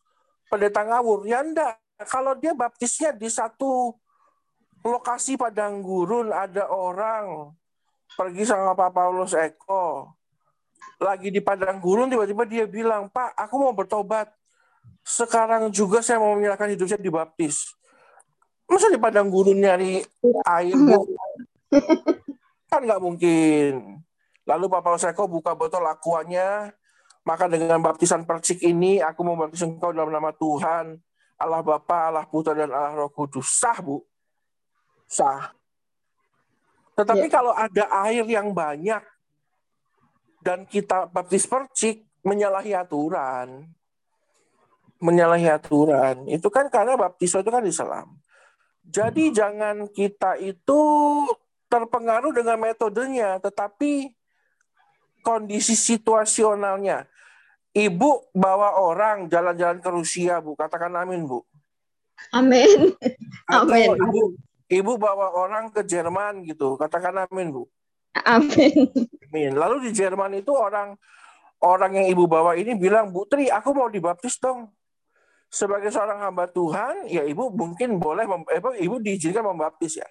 pendeta ngawur? Ya enggak. Kalau dia baptisnya di satu lokasi padang gurun ada orang pergi sama Pak Paulus Eko lagi di padang gurun tiba-tiba dia bilang Pak aku mau bertobat sekarang juga saya mau menyerahkan hidup saya dibaptis. Masa di padang gurun nyari air, Bu? kan nggak mungkin. Lalu Bapak Seko buka botol akuannya, maka dengan baptisan percik ini, aku mau baptis engkau dalam nama Tuhan, Allah Bapa, Allah Putra, dan Allah Roh Kudus. Sah, Bu? Sah. Tetapi ya. kalau ada air yang banyak, dan kita baptis percik, menyalahi aturan menyalahi aturan. Itu kan karena baptisan itu kan Islam. Jadi hmm. jangan kita itu terpengaruh dengan metodenya, tetapi kondisi situasionalnya. Ibu bawa orang jalan-jalan ke Rusia, Bu. Katakan amin, Bu. Amin. amin. Ibu, ibu bawa orang ke Jerman gitu. Katakan amin, Bu. Amin. Amin. Lalu di Jerman itu orang orang yang ibu bawa ini bilang, Bu Tri, aku mau dibaptis dong sebagai seorang hamba Tuhan, ya ibu mungkin boleh, eh, ibu diizinkan membaptis ya.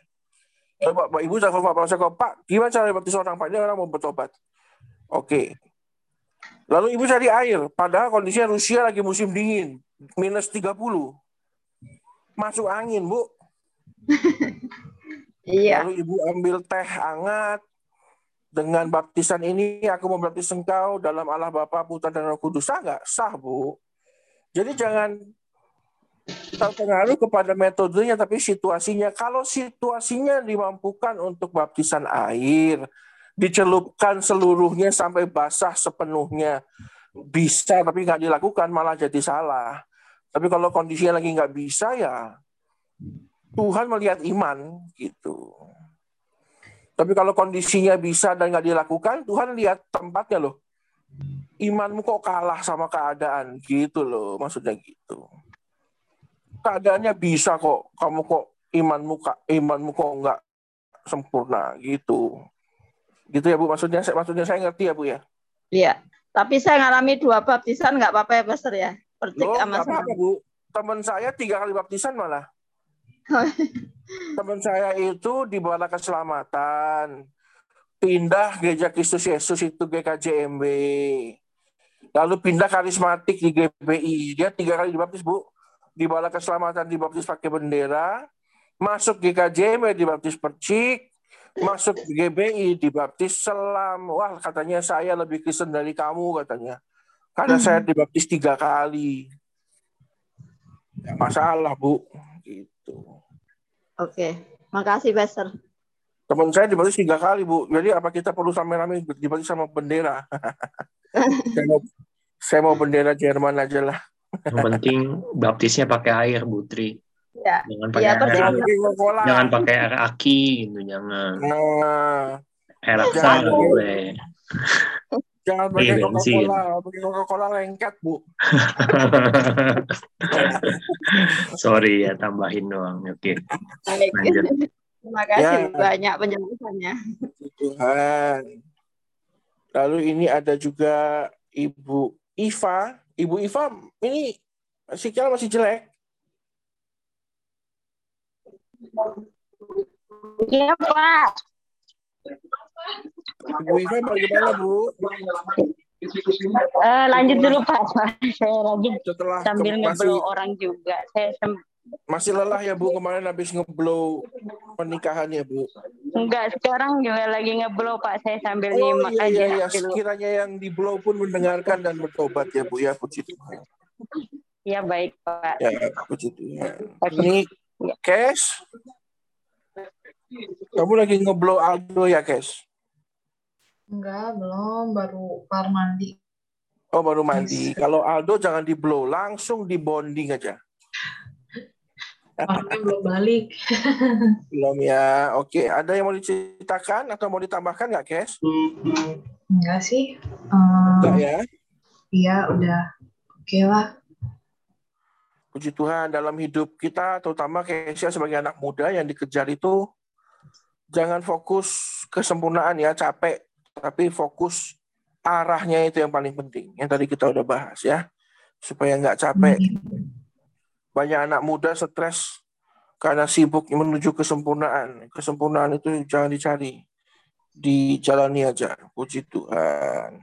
Pak, Pak Ibu telepon Pak Prasetyo, Pak, gimana cara baptis orang Pak? Ini orang mau bertobat. Oke. Lalu ibu cari air, padahal kondisinya Rusia lagi musim dingin, minus 30. Masuk angin, Bu. Iya. Lalu ibu ambil teh hangat, dengan baptisan ini aku mau baptis engkau dalam Allah Bapa, Putra dan Roh Kudus. Sah nggak? Sah, Bu. Jadi jangan terpengaruh kepada metodenya tapi situasinya. Kalau situasinya dimampukan untuk baptisan air, dicelupkan seluruhnya sampai basah sepenuhnya, bisa tapi nggak dilakukan malah jadi salah. Tapi kalau kondisinya lagi nggak bisa ya Tuhan melihat iman gitu. Tapi kalau kondisinya bisa dan nggak dilakukan, Tuhan lihat tempatnya loh imanmu kok kalah sama keadaan? Gitu loh maksudnya gitu. Keadaannya bisa kok kamu kok imanmu imanmu kok enggak sempurna gitu. Gitu ya bu. Maksudnya maksudnya saya ngerti ya bu ya? Iya. Tapi saya ngalami dua baptisan nggak apa-apa ya pastor ya? Percik sama apa, apa bu. Teman saya tiga kali baptisan malah. Teman saya itu di keselamatan pindah gereja Kristus Yesus itu GKJMB Lalu pindah karismatik di GBI. Dia tiga kali dibaptis, Bu. Di Bala Keselamatan dibaptis pakai bendera. Masuk GKJM dibaptis percik. Masuk GBI dibaptis selam. Wah, katanya saya lebih Kristen dari kamu, katanya. Karena hmm. saya dibaptis tiga kali. Masalah, Bu. Gitu. Oke. Makasih, Pastor. Teman saya dibaptis tiga kali, Bu. Jadi apa kita perlu rame-rame dibaptis sama bendera? saya, mau, saya mau bendera Jerman aja lah. Yang penting baptisnya pakai air, Butri. Ya. Jangan pakai ya, air, jangan, jangan pakai air aki gitu, jangan. Nah, air aksa nggak boleh. Jangan pakai Coca-Cola, pakai Coca-Cola lengket, Bu. Sorry ya, tambahin doang. Oke. Lanjut. Terima kasih ya. banyak penjelasannya. Tuhan. Lalu ini ada juga Ibu Iva. Ibu Iva, ini sinyal masih jelek. Iya, Pak. Ibu Iva bagaimana, Bu? Uh, lanjut dulu Pak, saya lagi Setelah sambil ngeblow orang juga. Saya masih lelah ya Bu kemarin habis ngeblow pernikahan ya Bu? Enggak, sekarang juga lagi ngeblow Pak. Saya sambil oh, nyimak iya, aja. Iya, iya. Sekiranya yang di blow pun mendengarkan dan bertobat ya Bu ya, puji Tuhan. Ya baik Pak. Ya, puji Tuhan. Ini ya. Kes. Kamu lagi ngeblow Aldo ya, Kes? Enggak, belum. Baru par mandi. Oh, baru mandi. Kalau Aldo jangan di blow, langsung di bonding aja. Orangnya belum balik. belum ya. Oke, ada yang mau diceritakan atau mau ditambahkan nggak, Kes? Enggak sih. Um, Enggak ya? Iya, udah oke okay lah. Puji Tuhan, dalam hidup kita, terutama Kesia sebagai anak muda yang dikejar itu, jangan fokus kesempurnaan ya, capek. Tapi fokus arahnya itu yang paling penting. Yang tadi kita udah bahas ya. Supaya nggak capek. Hmm banyak anak muda stres karena sibuk menuju kesempurnaan. Kesempurnaan itu jangan dicari. Dijalani aja. Puji Tuhan.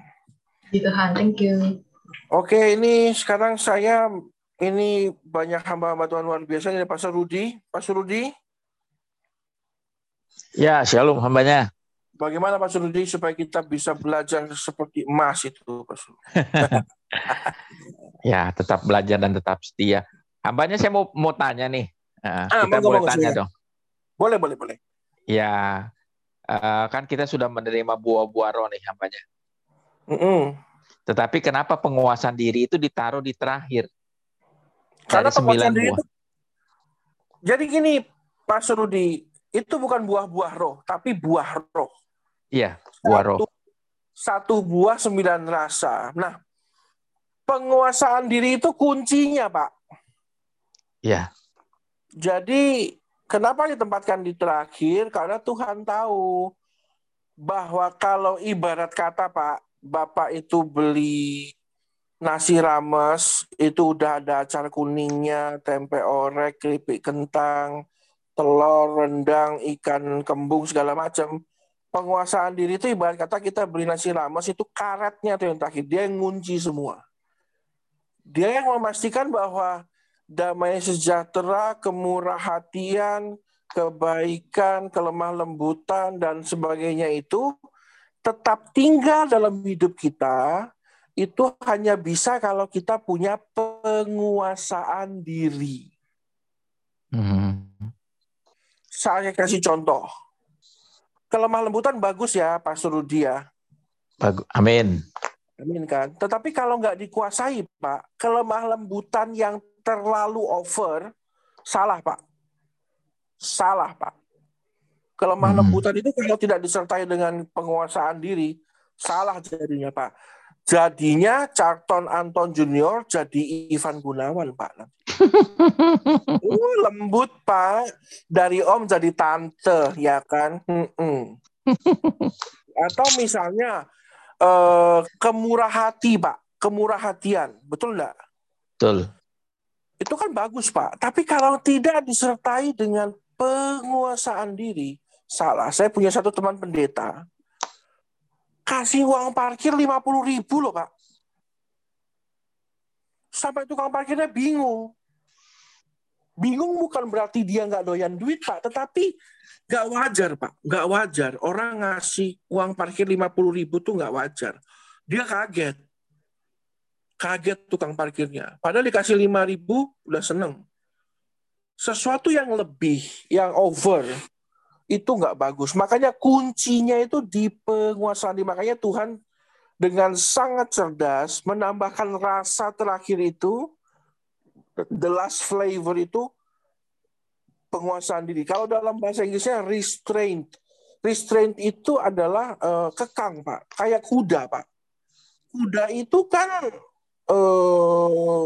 Puji Tuhan, thank you. Oke, ini sekarang saya ini banyak hamba-hamba Tuhan luar biasa dari Pastor Rudi. Pastor Rudi. Ya, shalom hambanya. Bagaimana Pastor Rudi supaya kita bisa belajar seperti emas itu, Pastor? ya, tetap belajar dan tetap setia. Hambanya saya mau mau tanya nih. Uh, ah, kita boleh tanya dong. Boleh, boleh, boleh. Ya, uh, kan kita sudah menerima buah-buah roh nih hambanya. Mm -mm. Tetapi kenapa penguasaan diri itu ditaruh di terakhir? Karena penguasaan diri buah. itu. Jadi gini, Pak Surudi, itu bukan buah-buah roh, tapi buah roh. Iya, buah satu, roh. Satu buah sembilan rasa. Nah, penguasaan diri itu kuncinya, Pak. Ya. Jadi kenapa ditempatkan di terakhir? Karena Tuhan tahu bahwa kalau ibarat kata Pak, Bapak itu beli nasi rames, itu udah ada acar kuningnya, tempe orek, keripik kentang, telur, rendang, ikan kembung, segala macam. Penguasaan diri itu ibarat kata kita beli nasi rames, itu karetnya tuh yang terakhir. Dia yang ngunci semua. Dia yang memastikan bahwa damai sejahtera, kemurah hatian, kebaikan, kelemah lembutan, dan sebagainya itu tetap tinggal dalam hidup kita, itu hanya bisa kalau kita punya penguasaan diri. Hmm. Saya kasih contoh. Kelemah lembutan bagus ya, Pak Surudi ya. Bagus. Amin. Amin kan. Tetapi kalau nggak dikuasai, Pak, kelemah lembutan yang terlalu over, salah Pak. Salah Pak. Kelemah hmm. lembutan itu kalau tidak disertai dengan penguasaan diri, salah jadinya Pak. Jadinya Charlton Anton Junior jadi Ivan Gunawan Pak. uh, lembut Pak. Dari Om jadi tante ya kan. Hmm Atau misalnya uh, kemurah hati Pak. Kemurah hatian. Betul enggak? Betul itu kan bagus Pak. Tapi kalau tidak disertai dengan penguasaan diri, salah. Saya punya satu teman pendeta, kasih uang parkir 50 ribu loh Pak. sampai tukang parkirnya bingung. Bingung bukan berarti dia nggak doyan duit, Pak, tetapi nggak wajar, Pak. Nggak wajar. Orang ngasih uang parkir 50 ribu tuh nggak wajar. Dia kaget. Kaget tukang parkirnya. Padahal dikasih 5 ribu, udah seneng. Sesuatu yang lebih, yang over, itu nggak bagus. Makanya kuncinya itu di penguasaan. Makanya Tuhan dengan sangat cerdas menambahkan rasa terakhir itu the last flavor itu penguasaan diri. Kalau dalam bahasa Inggrisnya restraint. Restraint itu adalah uh, kekang, Pak. Kayak kuda, Pak. Kuda itu kan uh,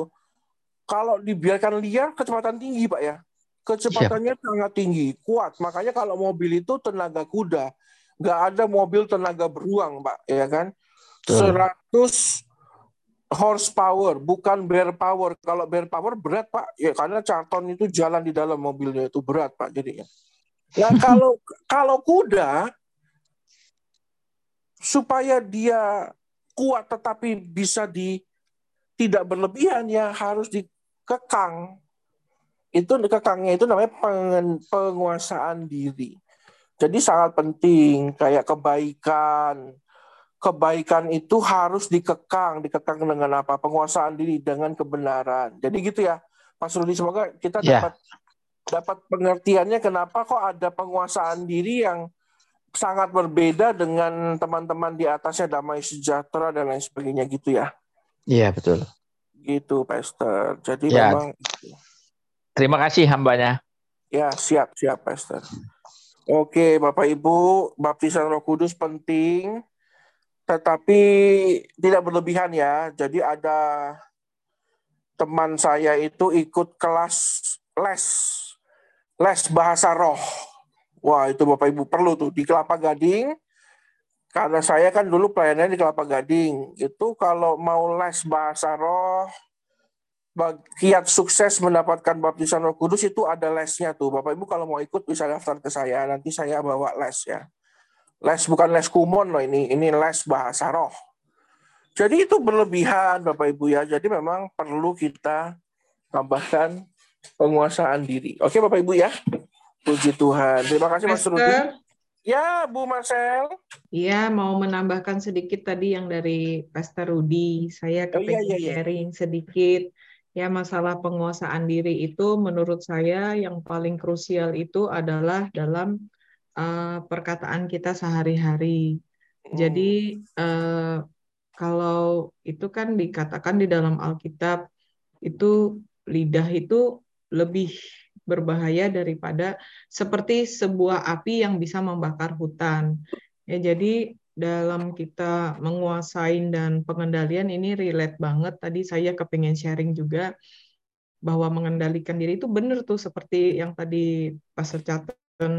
kalau dibiarkan liar kecepatan tinggi, Pak ya. Kecepatannya yeah. sangat tinggi, kuat. Makanya kalau mobil itu tenaga kuda. Nggak ada mobil tenaga beruang, Pak, ya kan? 100 horsepower, bukan bear power. Kalau bear power berat pak, ya karena Charlton itu jalan di dalam mobilnya itu berat pak jadinya. Nah kalau kalau kuda supaya dia kuat tetapi bisa di tidak berlebihan ya harus dikekang. Itu kekangnya itu namanya penguasaan diri. Jadi sangat penting kayak kebaikan, kebaikan itu harus dikekang, dikekang dengan apa? Penguasaan diri dengan kebenaran. Jadi gitu ya, Mas Rudi. Semoga kita yeah. dapat dapat pengertiannya kenapa kok ada penguasaan diri yang sangat berbeda dengan teman-teman di atasnya damai sejahtera dan lain sebagainya gitu ya. Iya yeah, betul. Gitu, Pastor. Jadi yeah. memang. Terima kasih hambanya. Ya siap siap, Pastor. Oke, Bapak Ibu, baptisan Roh Kudus penting tetapi tidak berlebihan ya. Jadi ada teman saya itu ikut kelas les les bahasa roh. Wah itu Bapak Ibu perlu tuh di Kelapa Gading. Karena saya kan dulu pelayanannya di Kelapa Gading. Itu kalau mau les bahasa roh, kiat sukses mendapatkan baptisan roh kudus itu ada lesnya tuh. Bapak Ibu kalau mau ikut bisa daftar ke saya. Nanti saya bawa les ya. Les bukan les kumon loh ini, ini les bahasa roh. Jadi itu berlebihan Bapak Ibu ya. Jadi memang perlu kita tambahkan penguasaan diri. Oke Bapak Ibu ya. Puji Tuhan. Terima kasih Mas Rudi. Ya, Bu Marcel. Iya, mau menambahkan sedikit tadi yang dari Pastor Rudi. Saya kepengen oh, iya, iya, iya. sharing sedikit. Ya, masalah penguasaan diri itu menurut saya yang paling krusial itu adalah dalam uh, perkataan kita sehari-hari. Jadi uh, kalau itu kan dikatakan di dalam Alkitab itu lidah itu lebih berbahaya daripada seperti sebuah api yang bisa membakar hutan. Ya jadi dalam kita menguasai dan pengendalian ini relate banget. Tadi saya kepingin sharing juga bahwa mengendalikan diri itu benar tuh seperti yang tadi Pastor Caten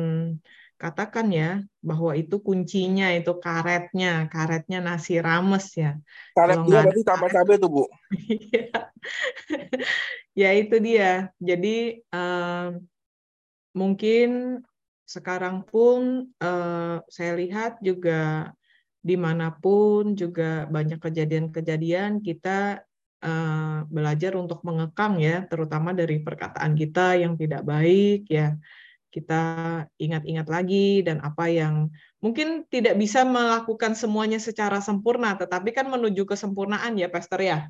katakan ya bahwa itu kuncinya itu karetnya, karetnya nasi rames ya. Karetnya berarti tambah cabai tuh bu. Ya itu dia. Jadi uh, mungkin sekarang pun uh, saya lihat juga di mana pun juga banyak kejadian-kejadian kita uh, belajar untuk mengekang ya, terutama dari perkataan kita yang tidak baik ya kita ingat-ingat lagi dan apa yang mungkin tidak bisa melakukan semuanya secara sempurna, tetapi kan menuju kesempurnaan ya, Pastor ya.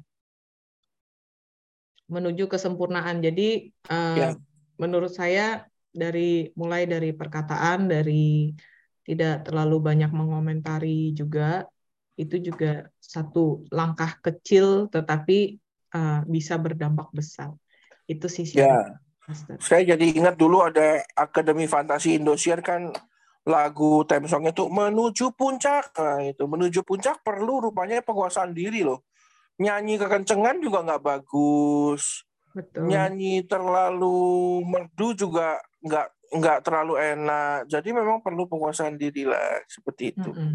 Menuju kesempurnaan. Jadi eh, ya. menurut saya dari mulai dari perkataan, dari tidak terlalu banyak mengomentari juga itu juga satu langkah kecil tetapi uh, bisa berdampak besar. Itu sih. Ya saya jadi ingat dulu ada Akademi Fantasi Indosiar kan lagu theme song itu menuju puncak. Nah, itu menuju puncak perlu rupanya penguasaan diri loh. Nyanyi kekencengan juga nggak bagus. Betul. Nyanyi terlalu merdu juga nggak nggak terlalu enak. Jadi memang perlu penguasaan diri lah seperti itu. Mm -hmm.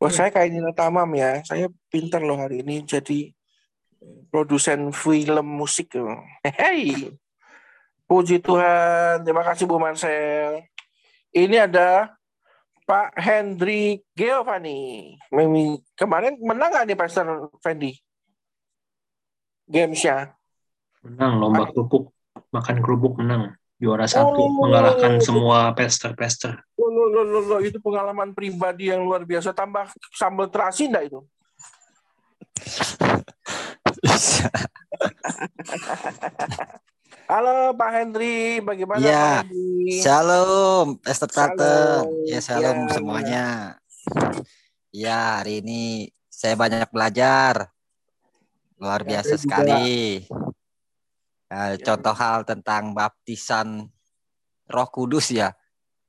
Wah, yeah. saya kayak Nina Tamam ya. Saya pinter loh hari ini jadi produsen film musik. Hei. Puji Tuhan. Terima kasih Bu Marcel. Ini ada Pak Hendri Giovanni. Kemarin menang nggak nih Pastor Fendi? Gamesnya? Menang lomba kerupuk, makan kerupuk menang juara satu oh, mengalahkan semua pester-pester. Oh, lo, lo, lo, lo, itu pengalaman pribadi yang luar biasa. Tambah sambal terasi enggak itu? Halo Pak Hendri, bagaimana ya, Pak Hendri? Shalom, Esther Tante. Ya, shalom ya, semuanya. Ya, hari ini saya banyak belajar. Luar ya, biasa sekali. Uh, contoh hal tentang baptisan Roh Kudus ya.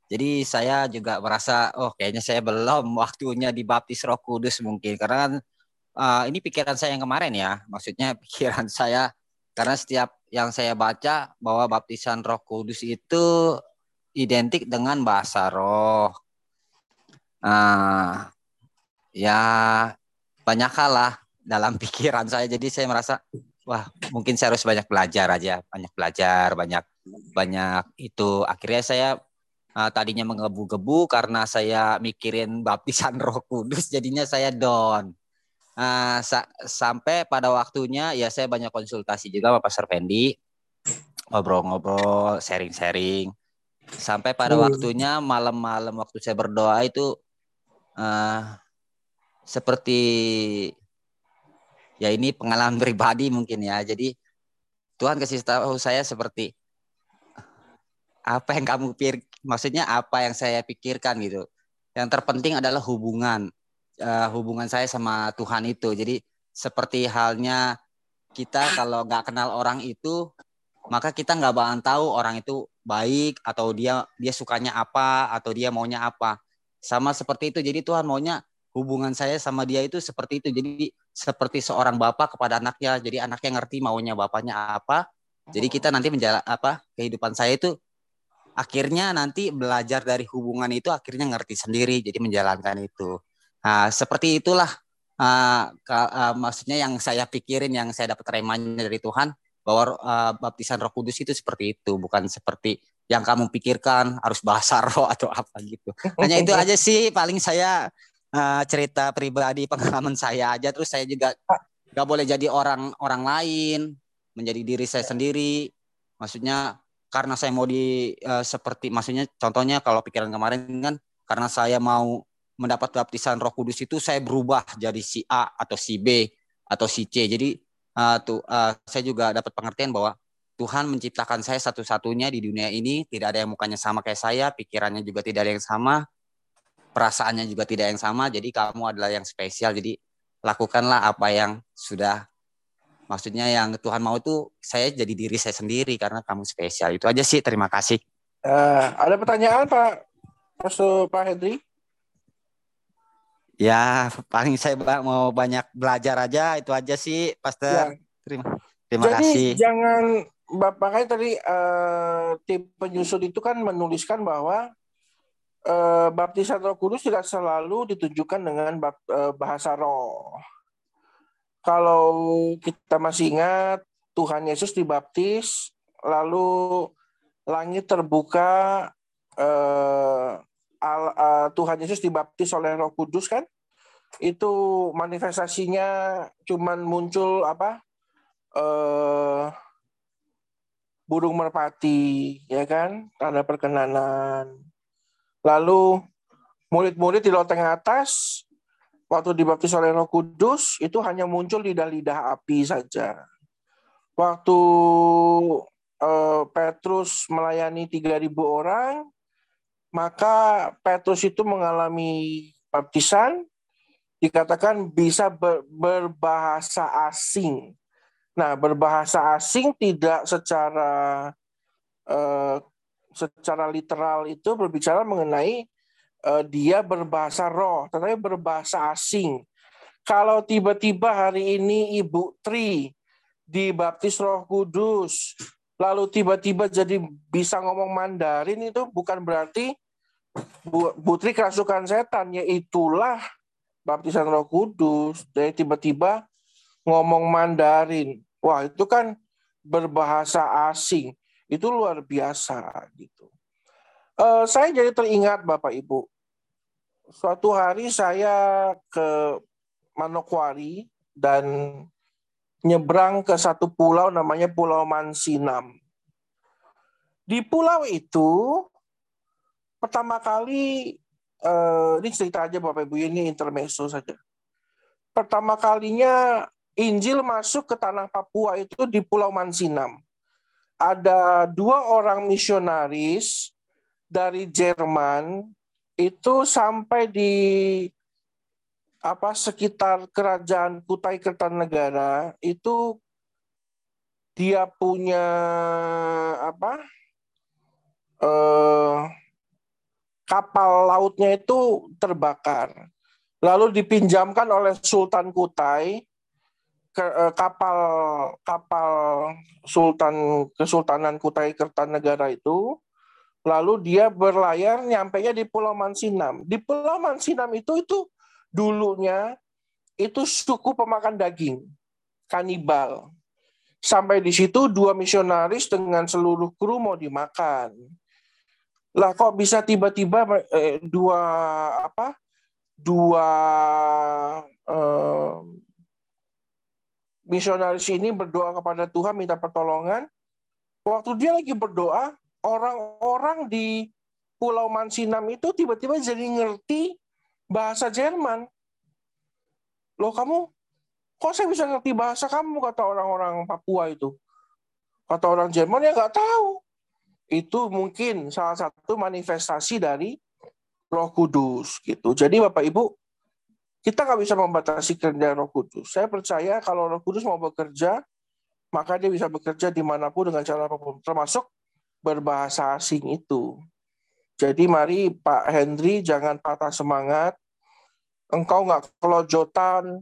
Jadi saya juga merasa, oh kayaknya saya belum waktunya dibaptis Roh Kudus mungkin karena kan uh, ini pikiran saya yang kemarin ya. Maksudnya pikiran saya karena setiap yang saya baca bahwa baptisan Roh Kudus itu identik dengan bahasa roh. Uh, ya banyak hal lah dalam pikiran saya. Jadi saya merasa wah mungkin saya harus banyak belajar aja banyak belajar banyak banyak itu akhirnya saya uh, tadinya menggebu-gebu karena saya mikirin baptisan Roh Kudus jadinya saya down uh, sa sampai pada waktunya ya saya banyak konsultasi juga sama Pastor Fendi ngobrol-ngobrol sharing-sharing sampai pada hmm. waktunya malam-malam waktu saya berdoa itu uh, seperti ya ini pengalaman pribadi mungkin ya. Jadi Tuhan kasih tahu saya seperti apa yang kamu pikir, maksudnya apa yang saya pikirkan gitu. Yang terpenting adalah hubungan uh, hubungan saya sama Tuhan itu. Jadi seperti halnya kita kalau nggak kenal orang itu, maka kita nggak bakalan tahu orang itu baik atau dia dia sukanya apa atau dia maunya apa. Sama seperti itu. Jadi Tuhan maunya hubungan saya sama dia itu seperti itu. Jadi seperti seorang bapak kepada anaknya. Jadi anaknya ngerti maunya bapaknya apa. Jadi kita nanti menjalan apa kehidupan saya itu akhirnya nanti belajar dari hubungan itu akhirnya ngerti sendiri. Jadi menjalankan itu. Nah, seperti itulah uh, uh, maksudnya yang saya pikirin yang saya dapat remanya dari Tuhan bahwa uh, baptisan Roh Kudus itu seperti itu, bukan seperti yang kamu pikirkan harus bahasa roh atau apa gitu. Hanya itu aja sih paling saya uh, cerita pribadi pengalaman saya aja. Terus saya juga nggak boleh jadi orang orang lain menjadi diri saya sendiri. Maksudnya karena saya mau di uh, seperti maksudnya contohnya kalau pikiran kemarin kan karena saya mau mendapat baptisan Roh Kudus itu saya berubah jadi si A atau si B atau si C. Jadi uh, tuh uh, saya juga dapat pengertian bahwa Tuhan menciptakan saya satu-satunya di dunia ini. Tidak ada yang mukanya sama kayak saya pikirannya juga tidak ada yang sama perasaannya juga tidak yang sama jadi kamu adalah yang spesial. Jadi lakukanlah apa yang sudah maksudnya yang Tuhan mau itu saya jadi diri saya sendiri karena kamu spesial. Itu aja sih terima kasih. Uh, ada pertanyaan Pak? Pastor Pak Hendri ya paling saya mau banyak belajar aja itu aja sih Pastor. Ya. terima terima jadi, kasih. jangan Bapak tadi uh, tim penyusun itu kan menuliskan bahwa eh, baptisan Roh Kudus tidak selalu ditunjukkan dengan eh, bahasa roh. Kalau kita masih ingat Tuhan Yesus dibaptis, lalu langit terbuka, eh, uh, Tuhan Yesus dibaptis oleh Roh Kudus kan? Itu manifestasinya cuman muncul apa? Eh, burung merpati, ya kan? Tanda perkenanan Lalu murid-murid di loteng atas waktu dibaptis oleh Roh Kudus itu hanya muncul lidah-lidah api saja. Waktu uh, Petrus melayani 3000 orang, maka Petrus itu mengalami baptisan dikatakan bisa ber, berbahasa asing. Nah, berbahasa asing tidak secara uh, secara literal itu berbicara mengenai uh, dia berbahasa roh, tetapi berbahasa asing. Kalau tiba-tiba hari ini Ibu Tri dibaptis Roh Kudus, lalu tiba-tiba jadi bisa ngomong Mandarin itu bukan berarti Bu, Bu Tri kerasukan setan, ya itulah baptisan Roh Kudus. Jadi tiba-tiba ngomong Mandarin. Wah, itu kan berbahasa asing. Itu luar biasa gitu. Uh, saya jadi teringat Bapak Ibu. Suatu hari saya ke Manokwari dan nyebrang ke satu pulau namanya Pulau Mansinam. Di pulau itu pertama kali eh, ini cerita aja Bapak Ibu ini intermezzo saja. Pertama kalinya Injil masuk ke tanah Papua itu di Pulau Mansinam. Ada dua orang misionaris dari Jerman itu sampai di apa sekitar kerajaan Kutai Kertanegara itu dia punya apa eh, kapal lautnya itu terbakar. Lalu dipinjamkan oleh Sultan Kutai eh, kapal kapal Sultan Kesultanan Kutai Kertanegara itu lalu dia berlayar nyampainya di Pulau Mansinam di Pulau Mansinam itu itu dulunya itu suku pemakan daging, kanibal. Sampai di situ dua misionaris dengan seluruh kru mau dimakan. Lah kok bisa tiba-tiba eh, dua apa? Dua eh, misionaris ini berdoa kepada Tuhan minta pertolongan. Waktu dia lagi berdoa, orang-orang di Pulau Mansinam itu tiba-tiba jadi ngerti bahasa Jerman. Loh kamu, kok saya bisa ngerti bahasa kamu, kata orang-orang Papua itu. Kata orang Jerman, ya nggak tahu. Itu mungkin salah satu manifestasi dari roh kudus. gitu. Jadi Bapak Ibu, kita nggak bisa membatasi kerja roh kudus. Saya percaya kalau roh kudus mau bekerja, maka dia bisa bekerja di mana pun dengan cara apa pun, termasuk berbahasa asing itu. Jadi mari Pak Hendri jangan patah semangat. Engkau nggak kelojotan,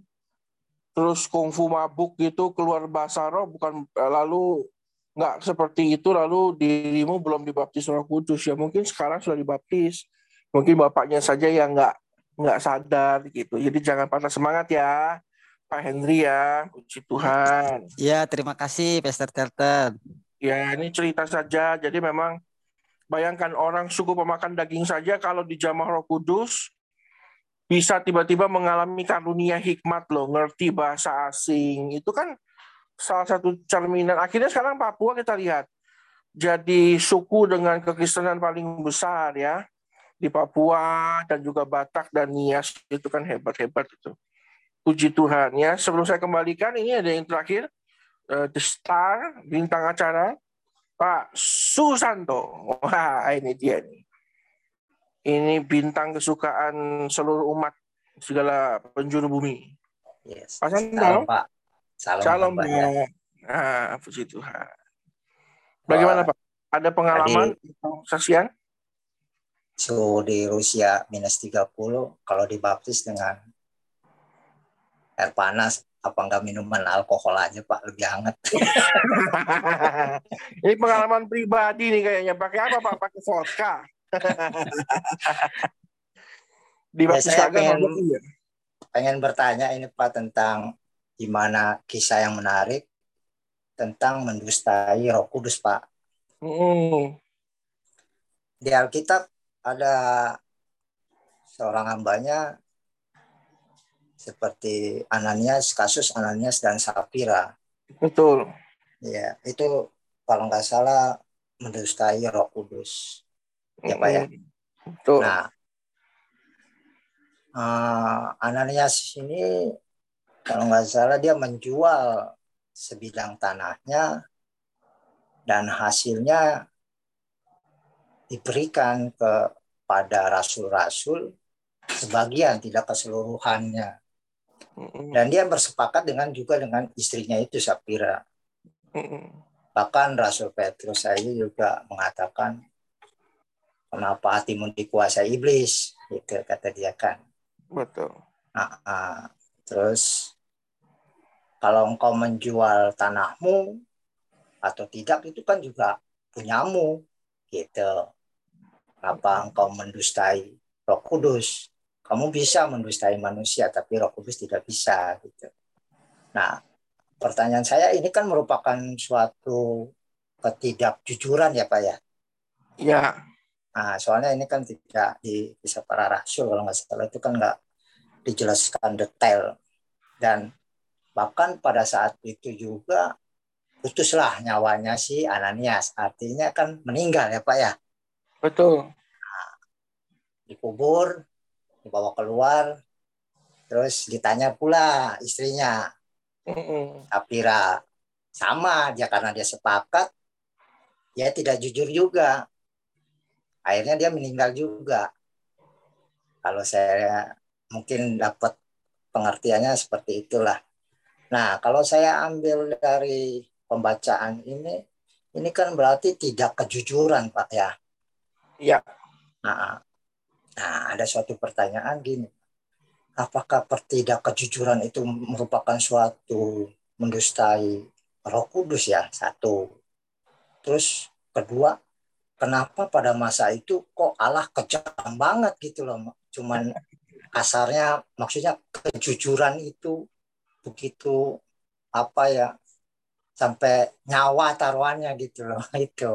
terus kungfu mabuk gitu keluar bahasa roh bukan lalu nggak seperti itu lalu dirimu belum dibaptis roh kudus ya mungkin sekarang sudah dibaptis mungkin bapaknya saja yang nggak nggak sadar gitu. Jadi jangan patah semangat ya Pak Hendri ya. Puji Tuhan. Ya terima kasih Pastor Terten ya ini cerita saja. Jadi memang Bayangkan orang suku pemakan daging saja kalau dijamah Roh Kudus bisa tiba-tiba mengalami karunia hikmat loh, ngerti bahasa asing. Itu kan salah satu cerminan. Akhirnya sekarang Papua kita lihat jadi suku dengan kekristenan paling besar ya di Papua dan juga Batak dan Nias itu kan hebat-hebat itu. Puji Tuhan ya. Sebelum saya kembalikan ini ada yang terakhir uh, The Star bintang acara Pak Susanto. Wah, ini dia nih. Ini bintang kesukaan seluruh umat segala penjuru bumi. Yes. Pak Santo. Pak. Salam, Salam Pak. Ya. Ah, puji Tuhan. Bagaimana Pak? Ada pengalaman atau saksian? Suhu di Rusia minus 30, kalau dibaptis dengan air panas apa enggak minuman alkohol aja pak? Lebih hangat. Ini pengalaman pribadi nih kayaknya. Pakai apa pak? Pakai vodka? Di ya, saya pengen, ya? pengen bertanya ini pak tentang gimana kisah yang menarik tentang mendustai Roh Kudus pak. Mm. di Alkitab ada seorang hambanya seperti Ananias kasus Ananias dan Sapira. Betul. Ya, itu kalau nggak salah mendustai Roh Kudus. Ya, Pak ya. Betul. Nah, uh, Ananias ini kalau nggak salah dia menjual sebidang tanahnya dan hasilnya diberikan kepada rasul-rasul sebagian tidak keseluruhannya dan dia bersepakat dengan juga dengan istrinya itu Sapira. Bahkan Rasul Petrus saya juga mengatakan kenapa hatimu dikuasai iblis itu kata dia kan. Betul. Nah, uh, terus kalau engkau menjual tanahmu atau tidak itu kan juga punyamu gitu. Apa engkau mendustai Roh Kudus? kamu bisa mendustai manusia tapi Roh Kudus tidak bisa gitu. Nah, pertanyaan saya ini kan merupakan suatu ketidakjujuran ya Pak ya. Ya. Nah, soalnya ini kan tidak di kisah para rasul kalau nggak salah itu kan nggak dijelaskan detail dan Bahkan pada saat itu juga putuslah nyawanya si Ananias. Artinya kan meninggal ya Pak ya. Betul. Nah, dikubur, dibawa keluar, terus ditanya pula istrinya. Sapira sama dia karena dia sepakat dia tidak jujur juga. Akhirnya dia meninggal juga. Kalau saya mungkin dapat pengertiannya seperti itulah. Nah kalau saya ambil dari pembacaan ini ini kan berarti tidak kejujuran pak ya iya. Nah, nah ada suatu pertanyaan gini. Apakah tidak kejujuran itu merupakan suatu mendustai Roh Kudus ya? Satu. Terus kedua kenapa pada masa itu kok Allah kejam banget gitu loh? Cuman kasarnya maksudnya kejujuran itu begitu apa ya sampai nyawa taruhannya gitu loh itu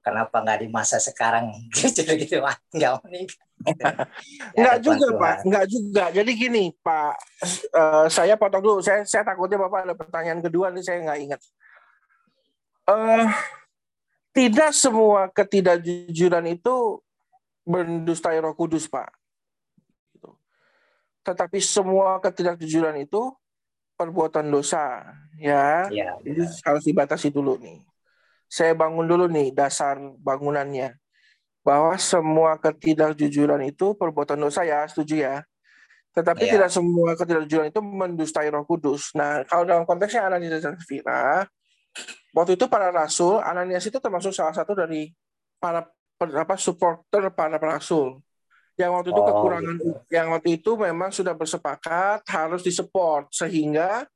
kenapa nggak di masa sekarang? Gitu gitu nggak meninggal nggak juga pak. Nggak juga. Jadi gini pak uh, saya potong dulu. Saya saya takutnya bapak ada pertanyaan kedua nih saya nggak ingat. Uh, tidak semua ketidakjujuran itu mendustai Roh Kudus, Pak. Gitu. Tetapi semua ketidakjujuran itu perbuatan dosa, ya. ya Jadi harus dibatasi dulu nih. Saya bangun dulu nih dasar bangunannya. Bahwa semua ketidakjujuran itu perbuatan dosa ya, setuju ya. Tetapi ya. tidak semua ketidakjujuran itu mendustai Roh Kudus. Nah, kalau dalam konteksnya Ananias dan Safira, waktu itu para rasul, Ananias itu termasuk salah satu dari para apa supporter para rasul yang waktu itu oh, kekurangan gitu. yang waktu itu memang sudah bersepakat harus disupport sehingga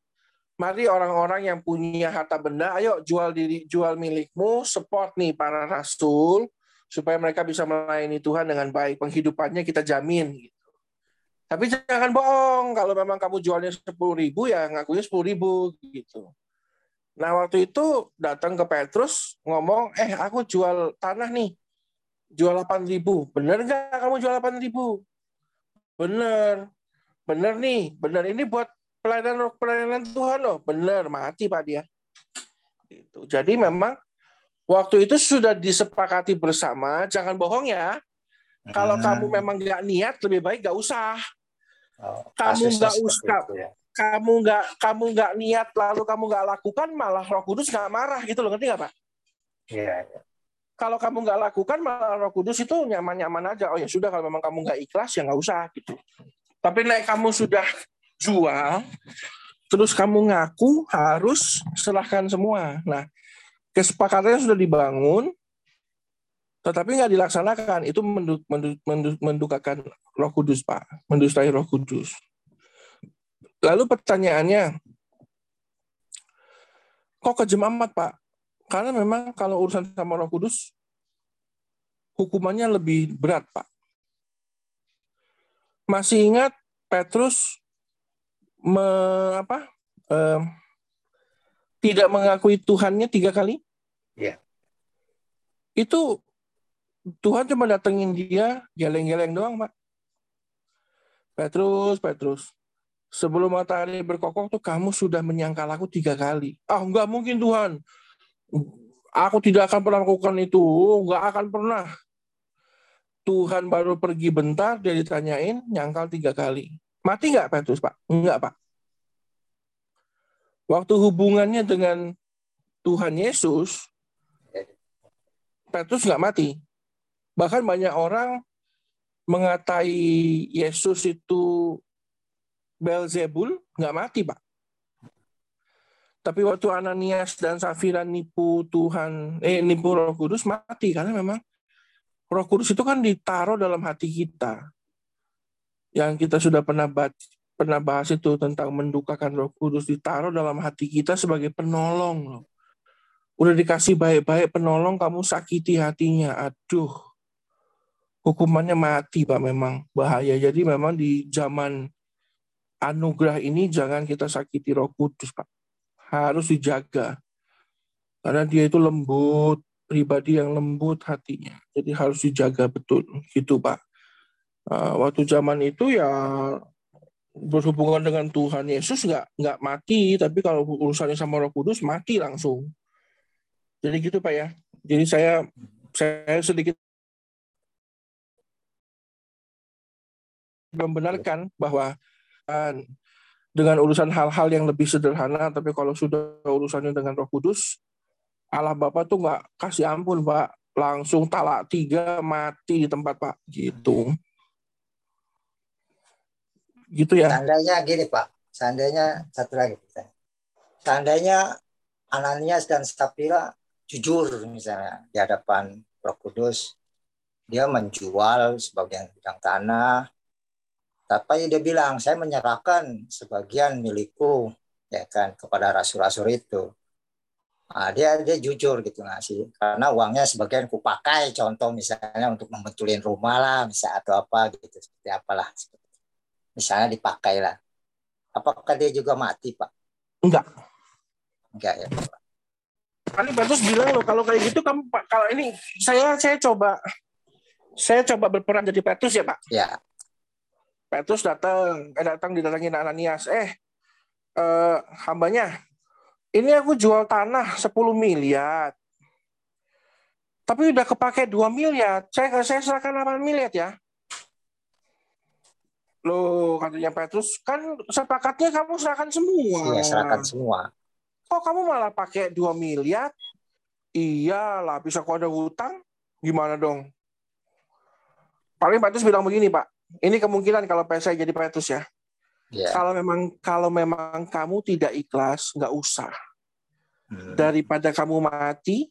mari orang-orang yang punya harta benda ayo jual diri jual milikmu support nih para rasul supaya mereka bisa melayani Tuhan dengan baik penghidupannya kita jamin gitu. Tapi jangan bohong kalau memang kamu jualnya sepuluh ribu ya ngakunya sepuluh ribu gitu. Nah waktu itu datang ke Petrus ngomong, eh aku jual tanah nih, jual 8 ribu. Bener nggak kamu jual 8 ribu? Bener. Bener nih, bener ini buat pelayanan pelayanan Tuhan loh. Bener, mati Pak dia. Gitu. Jadi memang waktu itu sudah disepakati bersama, jangan bohong ya. Kalau hmm. kamu memang nggak niat, lebih baik nggak usah. Oh, kamu nggak usah, ya kamu nggak kamu nggak niat lalu kamu nggak lakukan malah Roh Kudus nggak marah gitu loh ngerti nggak pak? Iya. Ya. Kalau kamu nggak lakukan malah Roh Kudus itu nyaman-nyaman aja. Oh ya sudah kalau memang kamu nggak ikhlas ya nggak usah gitu. Tapi naik kamu sudah jual, terus kamu ngaku harus serahkan semua. Nah kesepakatannya sudah dibangun, tetapi nggak dilaksanakan itu mendukakan Roh Kudus pak, mendustai Roh Kudus. Lalu pertanyaannya, kok kejem amat Pak? Karena memang kalau urusan sama Roh Kudus, hukumannya lebih berat Pak. Masih ingat Petrus me, apa, eh, tidak mengakui Tuhannya tiga kali? Iya. Itu Tuhan cuma datengin dia geleng-geleng doang, Pak. Petrus, Petrus, sebelum matahari berkokok tuh kamu sudah menyangkal aku tiga kali. Ah, nggak mungkin Tuhan. Aku tidak akan pernah melakukan itu. Nggak akan pernah. Tuhan baru pergi bentar, dia ditanyain, nyangkal tiga kali. Mati nggak Petrus, Pak? Enggak, Pak. Waktu hubungannya dengan Tuhan Yesus, Petrus nggak mati. Bahkan banyak orang mengatai Yesus itu Belzebul nggak mati, Pak. Tapi waktu Ananias dan Safira nipu Tuhan, eh nipu Roh Kudus mati karena memang Roh Kudus itu kan ditaruh dalam hati kita. Yang kita sudah pernah bahas, pernah bahas itu tentang mendukakan Roh Kudus ditaruh dalam hati kita sebagai penolong loh. Udah dikasih baik-baik penolong kamu sakiti hatinya. Aduh. Hukumannya mati Pak memang bahaya. Jadi memang di zaman anugerah ini jangan kita sakiti roh kudus, Pak. Harus dijaga. Karena dia itu lembut, pribadi yang lembut hatinya. Jadi harus dijaga betul. Gitu, Pak. Uh, waktu zaman itu ya berhubungan dengan Tuhan Yesus nggak nggak mati, tapi kalau urusannya sama Roh Kudus mati langsung. Jadi gitu Pak ya. Jadi saya saya sedikit membenarkan bahwa uh, dengan urusan hal-hal yang lebih sederhana, tapi kalau sudah urusannya dengan Roh Kudus, Allah Bapa tuh nggak kasih ampun Pak, langsung talak tiga mati di tempat Pak, gitu. Gitu ya. Seandainya gini Pak, seandainya satu lagi, seandainya Ananias dan Sapira jujur misalnya di hadapan Roh Kudus, dia menjual sebagian bidang tanah, tapi dia bilang, saya menyerahkan sebagian milikku ya kan kepada rasul-rasul itu. Nah, dia dia jujur gitu ngasih. Karena uangnya sebagian kupakai contoh misalnya untuk membetulin rumah lah bisa atau apa gitu seperti apalah misalnya dipakai lah apakah dia juga mati pak enggak enggak ya pak Kali Petrus bilang loh kalau kayak gitu kamu pak kalau ini saya saya coba saya coba berperan jadi Petrus ya pak ya Petrus datang, eh, datang didatangin Ananias. Eh, eh, hambanya, ini aku jual tanah 10 miliar. Tapi udah kepake 2 miliar. Saya saya serahkan 8 miliar ya. Loh, katanya Petrus, kan sepakatnya kamu serahkan semua. Iya, serahkan semua. Kok kamu malah pakai 2 miliar? Iyalah, bisa kok ada hutang? Gimana dong? Paling Petrus bilang begini, Pak ini kemungkinan kalau saya jadi Petrus ya. Yeah. Kalau memang kalau memang kamu tidak ikhlas, nggak usah. Hmm. Daripada kamu mati,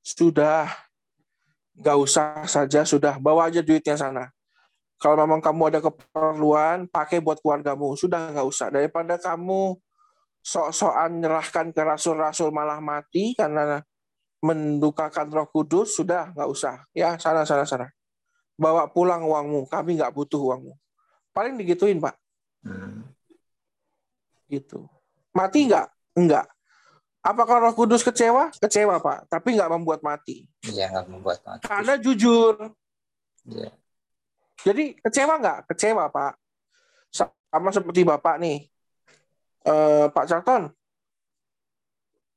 sudah nggak usah saja, sudah bawa aja duitnya sana. Kalau memang kamu ada keperluan, pakai buat keluargamu. Sudah nggak usah. Daripada kamu sok-sokan nyerahkan ke rasul-rasul malah mati karena mendukakan roh kudus, sudah nggak usah. Ya, sana, sana, sana bawa pulang uangmu, kami nggak butuh uangmu. Paling digituin, Pak. Hmm. Gitu. Mati nggak? Enggak. Apakah Roh Kudus kecewa? Kecewa, Pak. Tapi nggak membuat mati. Iya, nggak membuat mati. Karena jujur. Iya. Jadi kecewa nggak? Kecewa, Pak. Sama seperti Bapak nih. Eh, Pak Carton.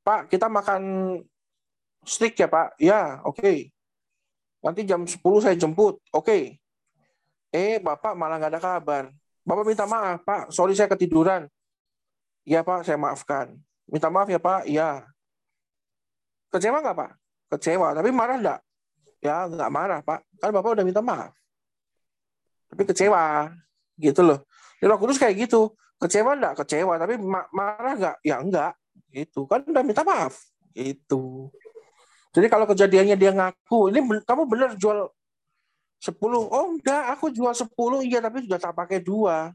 Pak, kita makan steak ya, Pak? Ya, oke. Okay. Nanti jam 10 saya jemput. Oke. Okay. Eh, Bapak malah nggak ada kabar. Bapak minta maaf, Pak. Sorry saya ketiduran. Iya, Pak, saya maafkan. Minta maaf ya, Pak. Iya. Kecewa nggak, Pak? Kecewa. Tapi marah nggak? Ya, nggak marah, Pak. Kan Bapak udah minta maaf. Tapi kecewa. Gitu loh. Di Roh Kudus kayak gitu. Kecewa nggak? Kecewa. Tapi marah nggak? Ya, enggak. Gitu. Kan udah minta maaf. Itu. Jadi kalau kejadiannya dia ngaku, ini kamu benar jual 10. Oh enggak, aku jual 10, iya tapi sudah tak pakai dua.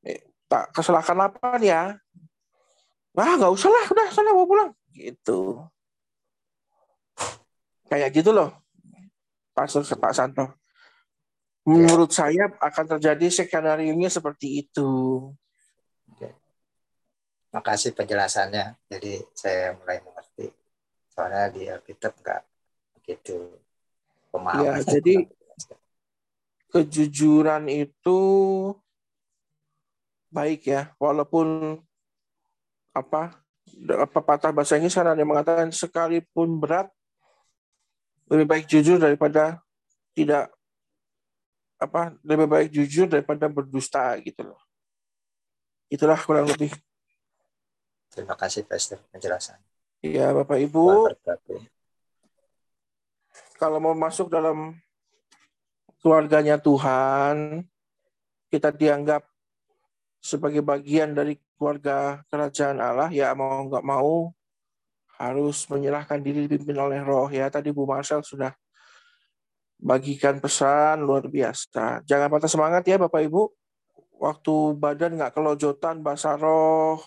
Eh, tak kesalahan apa ya? Wah nggak usah lah, udah sana bawa pulang. Gitu. Kayak gitu loh, Pastor Pak Santo. Menurut ya. saya akan terjadi skenario-nya seperti itu. Oke. Makasih penjelasannya. Jadi saya mulai mengerti soalnya di Alkitab nggak begitu pemahaman. Ya, jadi kejujuran itu baik ya, walaupun apa apa patah bahasa Inggris kan ada yang mengatakan sekalipun berat lebih baik jujur daripada tidak apa lebih baik jujur daripada berdusta gitu loh. Itulah kurang lebih. Terima kasih Pastor penjelasan. Iya, Bapak Ibu. Kalau mau masuk dalam keluarganya Tuhan, kita dianggap sebagai bagian dari keluarga kerajaan Allah, ya mau nggak mau harus menyerahkan diri dipimpin oleh roh. Ya, tadi Bu Marcel sudah bagikan pesan luar biasa. Jangan patah semangat ya Bapak Ibu. Waktu badan nggak kelojotan, bahasa roh,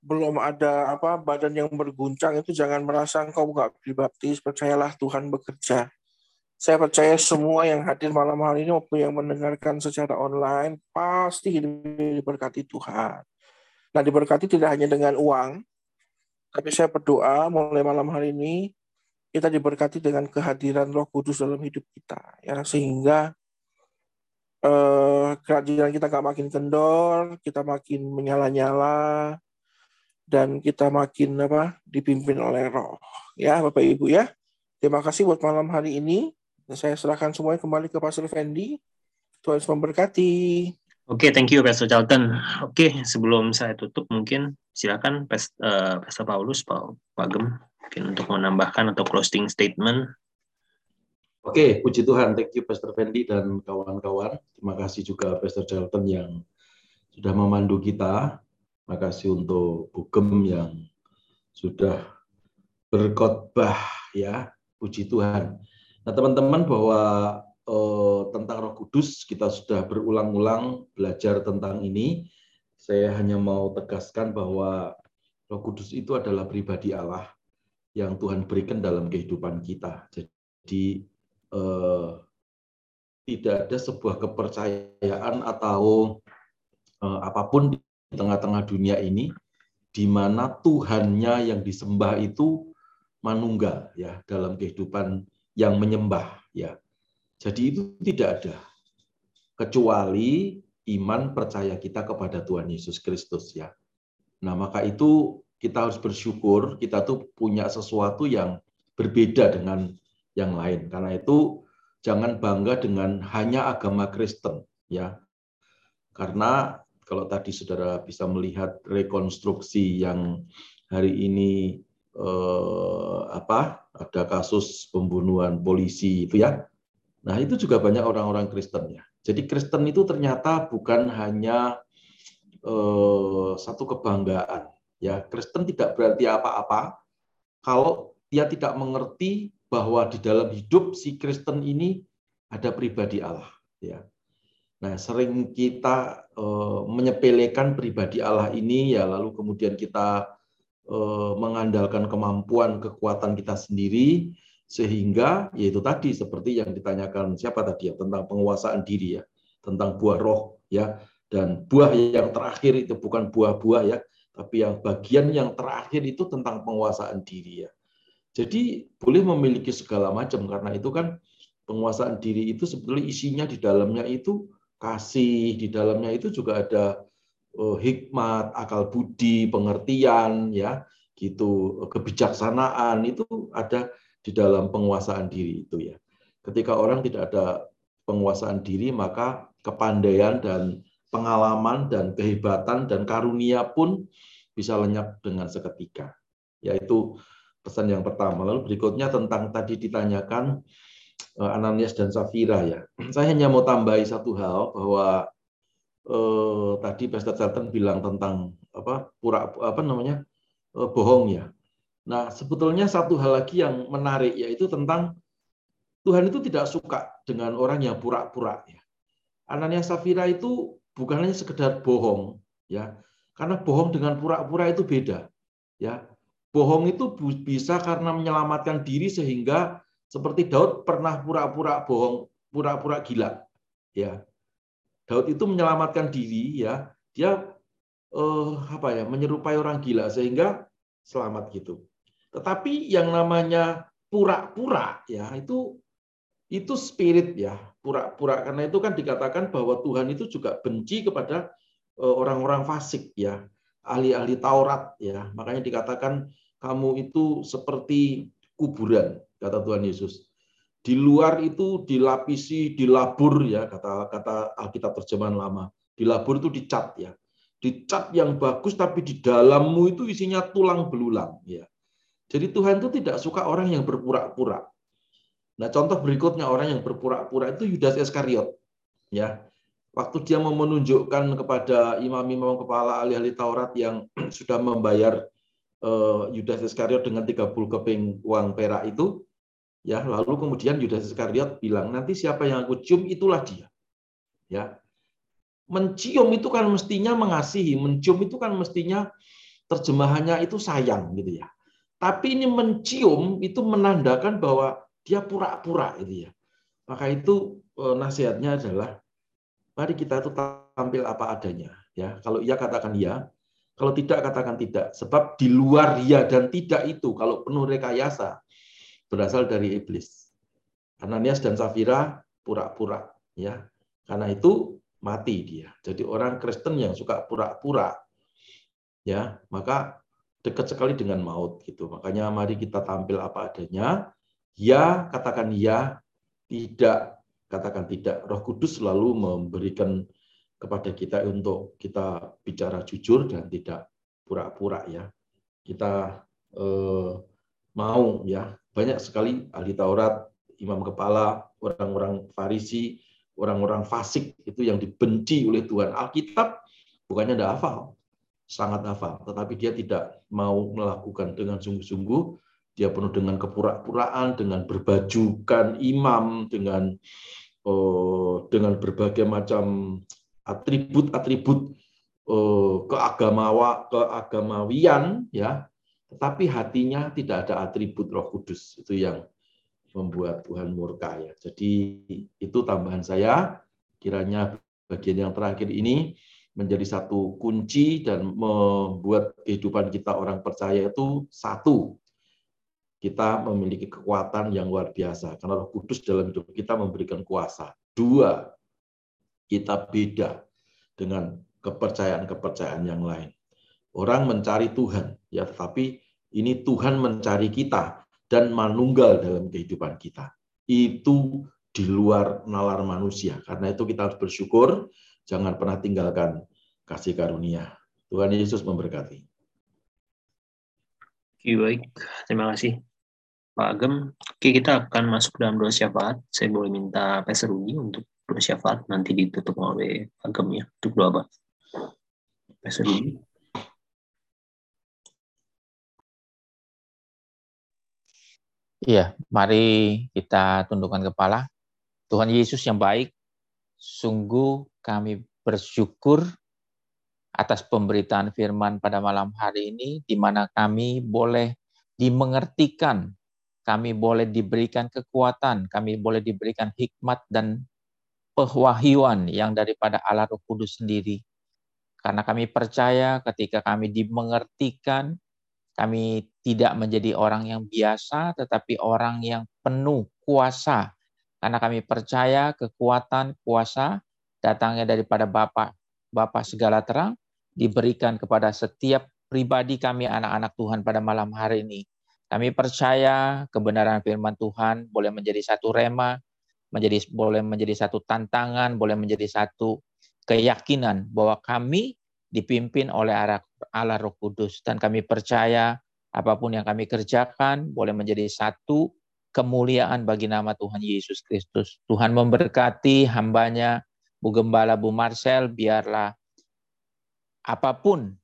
belum ada apa badan yang berguncang itu jangan merasa engkau nggak dibaptis percayalah Tuhan bekerja saya percaya semua yang hadir malam hari ini maupun yang mendengarkan secara online pasti diberkati Tuhan nah diberkati tidak hanya dengan uang tapi saya berdoa mulai malam hari ini kita diberkati dengan kehadiran Roh Kudus dalam hidup kita ya sehingga uh, kerajinan kita nggak makin kendor, kita makin menyala-nyala, dan kita makin apa dipimpin oleh Roh. Ya, Bapak Ibu ya. Terima kasih buat malam hari ini. Saya serahkan semuanya kembali ke Pastor Fendi. Tuhan memberkati. Oke, okay, thank you Pastor Charlton. Oke, okay, sebelum saya tutup mungkin silakan uh, Pastor Paulus, Pak, Pak Gem, mungkin untuk menambahkan atau closing statement. Oke, okay, puji Tuhan. Thank you Pastor Fendi dan kawan-kawan. Terima kasih juga Pastor Charlton yang sudah memandu kita. Terima kasih untuk Bugem yang sudah berkhotbah ya puji Tuhan. Nah, teman-teman bahwa eh, tentang Roh Kudus kita sudah berulang-ulang belajar tentang ini. Saya hanya mau tegaskan bahwa Roh Kudus itu adalah pribadi Allah yang Tuhan berikan dalam kehidupan kita. Jadi eh, tidak ada sebuah kepercayaan atau eh, apa pun di tengah-tengah dunia ini di mana Tuhannya yang disembah itu manunggal ya dalam kehidupan yang menyembah ya. Jadi itu tidak ada kecuali iman percaya kita kepada Tuhan Yesus Kristus ya. Nah, maka itu kita harus bersyukur kita tuh punya sesuatu yang berbeda dengan yang lain. Karena itu jangan bangga dengan hanya agama Kristen ya. Karena kalau tadi saudara bisa melihat rekonstruksi yang hari ini eh, apa ada kasus pembunuhan polisi itu ya. Nah itu juga banyak orang-orang Kristen ya. Jadi Kristen itu ternyata bukan hanya eh, satu kebanggaan ya. Kristen tidak berarti apa-apa kalau dia tidak mengerti bahwa di dalam hidup si Kristen ini ada pribadi Allah ya. Nah, sering kita uh, menyepelekan pribadi Allah ini ya lalu kemudian kita Eh, mengandalkan kemampuan kekuatan kita sendiri sehingga yaitu tadi seperti yang ditanyakan siapa tadi ya tentang penguasaan diri ya tentang buah roh ya dan buah yang terakhir itu bukan buah-buah ya tapi yang bagian yang terakhir itu tentang penguasaan diri ya jadi boleh memiliki segala macam karena itu kan penguasaan diri itu sebetulnya isinya di dalamnya itu kasih di dalamnya itu juga ada Eh, hikmat, akal budi, pengertian, ya, gitu, kebijaksanaan itu ada di dalam penguasaan diri itu ya. Ketika orang tidak ada penguasaan diri, maka kepandaian dan pengalaman dan kehebatan dan karunia pun bisa lenyap dengan seketika. Yaitu pesan yang pertama. Lalu berikutnya tentang tadi ditanyakan eh, Ananias dan Safira ya. Saya hanya mau tambahi satu hal bahwa eh, tadi Pastor Charlton bilang tentang apa pura apa namanya eh, bohong ya. Nah sebetulnya satu hal lagi yang menarik yaitu tentang Tuhan itu tidak suka dengan orang yang pura-pura ya. Anania Safira itu bukan hanya sekedar bohong ya. Karena bohong dengan pura-pura itu beda ya. Bohong itu bisa karena menyelamatkan diri sehingga seperti Daud pernah pura-pura bohong, pura-pura gila ya Daud itu menyelamatkan diri ya, dia eh, apa ya menyerupai orang gila sehingga selamat gitu. Tetapi yang namanya pura-pura ya itu itu spirit ya pura-pura karena itu kan dikatakan bahwa Tuhan itu juga benci kepada eh, orang-orang fasik ya ahli-ahli Taurat ya makanya dikatakan kamu itu seperti kuburan kata Tuhan Yesus di luar itu dilapisi, dilabur ya kata kata Alkitab terjemahan lama. Dilabur itu dicat ya. Dicat yang bagus tapi di dalammu itu isinya tulang belulang ya. Jadi Tuhan itu tidak suka orang yang berpura-pura. Nah, contoh berikutnya orang yang berpura-pura itu Yudas Iskariot ya. Waktu dia mau menunjukkan kepada imam-imam kepala ahli-ahli Taurat yang sudah membayar eh, Yudas Iskariot dengan 30 keping uang perak itu, Ya, lalu kemudian Yudas Iskariot bilang, nanti siapa yang aku cium itulah dia. Ya. Mencium itu kan mestinya mengasihi, mencium itu kan mestinya terjemahannya itu sayang gitu ya. Tapi ini mencium itu menandakan bahwa dia pura-pura gitu ya. Maka itu eh, nasihatnya adalah mari kita itu tampil apa adanya ya. Kalau iya katakan iya, kalau tidak katakan tidak. Sebab di luar iya dan tidak itu kalau penuh rekayasa berasal dari iblis. Ananias dan Safira pura-pura ya. Karena itu mati dia. Jadi orang Kristen yang suka pura-pura ya, maka dekat sekali dengan maut gitu. Makanya mari kita tampil apa adanya. Ya, katakan ya, tidak katakan tidak. Roh Kudus selalu memberikan kepada kita untuk kita bicara jujur dan tidak pura-pura ya. Kita eh, mau ya banyak sekali ahli Taurat, imam kepala, orang-orang Farisi, orang-orang fasik itu yang dibenci oleh Tuhan. Alkitab bukannya tidak hafal, sangat hafal, tetapi dia tidak mau melakukan dengan sungguh-sungguh. Dia penuh dengan kepura-puraan, dengan berbajukan imam, dengan oh, dengan berbagai macam atribut-atribut eh, keagamawa keagamawian ya. Tetapi hatinya tidak ada atribut Roh Kudus. Itu yang membuat Tuhan murka ya. Jadi itu tambahan saya. Kiranya bagian yang terakhir ini menjadi satu kunci dan membuat kehidupan kita orang percaya itu satu kita memiliki kekuatan yang luar biasa karena Roh Kudus dalam hidup kita memberikan kuasa. Dua, kita beda dengan kepercayaan-kepercayaan yang lain. Orang mencari Tuhan, ya tetapi ini Tuhan mencari kita dan manunggal dalam kehidupan kita. Itu di luar nalar manusia. Karena itu kita harus bersyukur, jangan pernah tinggalkan kasih karunia. Tuhan Yesus memberkati. Baik. Terima kasih. Pak Agem. Oke, kita akan masuk dalam doa syafaat. Saya boleh minta Pastor Rugi untuk bersyafaat nanti ditutup oleh agam ya untuk doa apa? Pastor Iya, mari kita tundukkan kepala. Tuhan Yesus yang baik, sungguh kami bersyukur atas pemberitaan firman pada malam hari ini, di mana kami boleh dimengertikan, kami boleh diberikan kekuatan, kami boleh diberikan hikmat dan pewahyuan yang daripada Allah Roh Kudus sendiri. Karena kami percaya ketika kami dimengertikan, kami tidak menjadi orang yang biasa, tetapi orang yang penuh kuasa. Karena kami percaya kekuatan kuasa datangnya daripada Bapa, Bapa segala terang, diberikan kepada setiap pribadi kami anak-anak Tuhan pada malam hari ini. Kami percaya kebenaran firman Tuhan boleh menjadi satu rema, menjadi boleh menjadi satu tantangan, boleh menjadi satu keyakinan bahwa kami dipimpin oleh Allah Roh Kudus dan kami percaya apa pun yang kami kerjakan boleh menjadi satu kemuliaan bagi nama Tuhan Yesus Kristus. Tuhan memberkati hambanya Bu Gembala Bu Marcel biarlah apa pun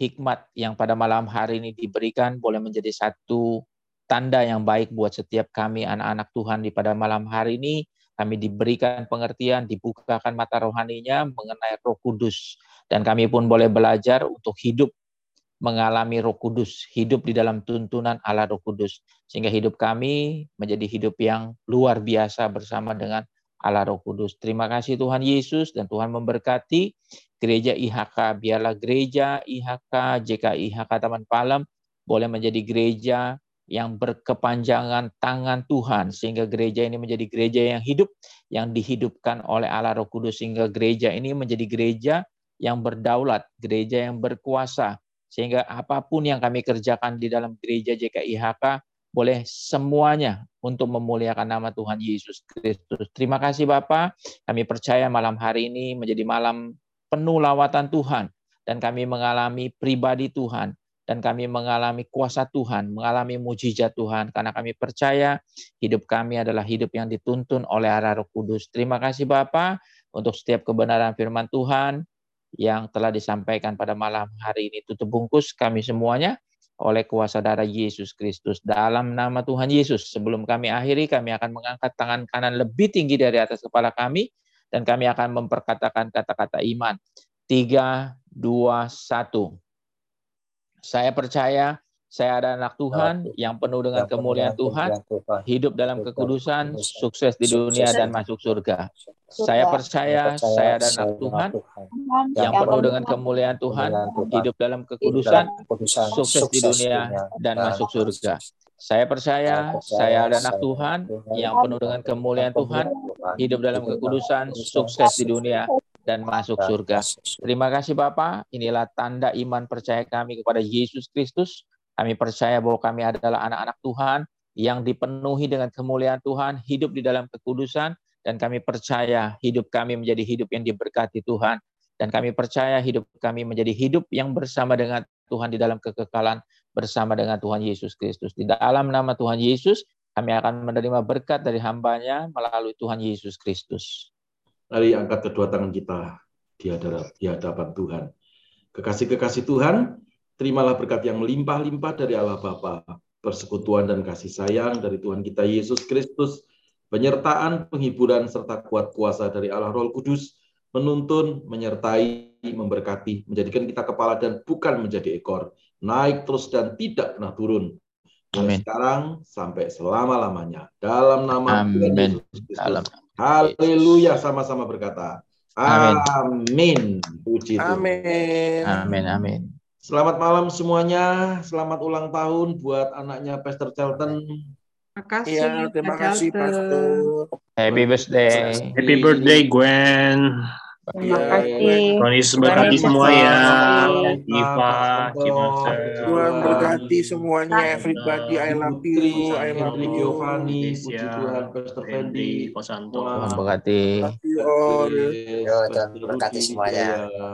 hikmat yang pada malam hari ini diberikan boleh menjadi satu tanda yang baik buat setiap kami anak-anak Tuhan di pada malam hari ini. Kami diberikan pengertian, dibukakan mata rohaninya mengenai roh kudus. Dan kami pun boleh belajar untuk hidup mengalami roh kudus, hidup di dalam tuntunan Allah roh kudus. Sehingga hidup kami menjadi hidup yang luar biasa bersama dengan Allah roh kudus. Terima kasih Tuhan Yesus dan Tuhan memberkati gereja IHK. Biarlah gereja IHK, JKIHK Taman Palem boleh menjadi gereja yang berkepanjangan tangan Tuhan sehingga gereja ini menjadi gereja yang hidup yang dihidupkan oleh Allah Roh Kudus sehingga gereja ini menjadi gereja yang berdaulat, gereja yang berkuasa sehingga apa pun yang kami kerjakan di dalam gereja JKIHK boleh semuanya untuk memuliakan nama Tuhan Yesus Kristus. Terima kasih Bapak, kami percaya malam hari ini menjadi malam penuh lawatan Tuhan dan kami mengalami pribadi Tuhan dan kami mengalami kuasa Tuhan, mengalami mujizat Tuhan karena kami percaya hidup kami adalah hidup yang dituntun oleh arah Roh Kudus. Terima kasih Bapa untuk setiap kebenaran firman Tuhan yang telah disampaikan pada malam hari ini. Tutup bungkus kami semuanya oleh kuasa darah Yesus Kristus. Dalam nama Tuhan Yesus, sebelum kami akhiri, kami akan mengangkat tangan kanan lebih tinggi dari atas kepala kami, dan kami akan memperkatakan kata-kata iman. Tiga, dua, satu. Saya percaya saya ada anak Tuhan yang penuh dengan kemuliaan Tuhan, hidup dalam kekudusan, sukses di dunia dan masuk surga. Saya percaya saya ada anak Tuhan yang penuh dengan kemuliaan Tuhan, hidup dalam kekudusan, sukses di dunia dan masuk surga. Saya percaya, saya adalah anak Tuhan yang penuh dengan kemuliaan Tuhan, hidup dalam kekudusan, sukses di dunia, dan masuk surga. Terima kasih Bapak, inilah tanda iman percaya kami kepada Yesus Kristus. Kami percaya bahwa kami adalah anak-anak Tuhan yang dipenuhi dengan kemuliaan Tuhan, hidup di dalam kekudusan, dan kami percaya hidup kami menjadi hidup yang diberkati Tuhan. Dan kami percaya hidup kami menjadi hidup yang bersama dengan Tuhan di dalam kekekalan bersama dengan Tuhan Yesus Kristus. Di dalam nama Tuhan Yesus, kami akan menerima berkat dari hambanya melalui Tuhan Yesus Kristus. Mari angkat kedua tangan kita di hadapan Tuhan. Kekasih-kekasih Tuhan, terimalah berkat yang melimpah-limpah dari Allah Bapa, persekutuan dan kasih sayang dari Tuhan kita Yesus Kristus, penyertaan, penghiburan, serta kuat kuasa dari Allah Roh Kudus, menuntun, menyertai, memberkati, menjadikan kita kepala dan bukan menjadi ekor, naik terus dan tidak pernah turun. Mulai sekarang sampai selama-lamanya. Dalam nama Tuhan Yesus Kristus. Haleluya sama-sama berkata. Amin. Puji Tuhan. Amin. Amin. Amin. Selamat malam semuanya. Selamat ulang tahun buat anaknya Pastor Charlton. Terima kasih. Ya, terima kasih Pastor. Happy birthday. Happy birthday Gwen. Terima kasih. Tuhan Yesus berkati semua ya. Iva, Tuhan berkati semuanya. Everybody, I love you. I love you. Giovanni, puji Tuhan, Pastor Fendi, Tuhan berkati. Tuhan berkati semuanya.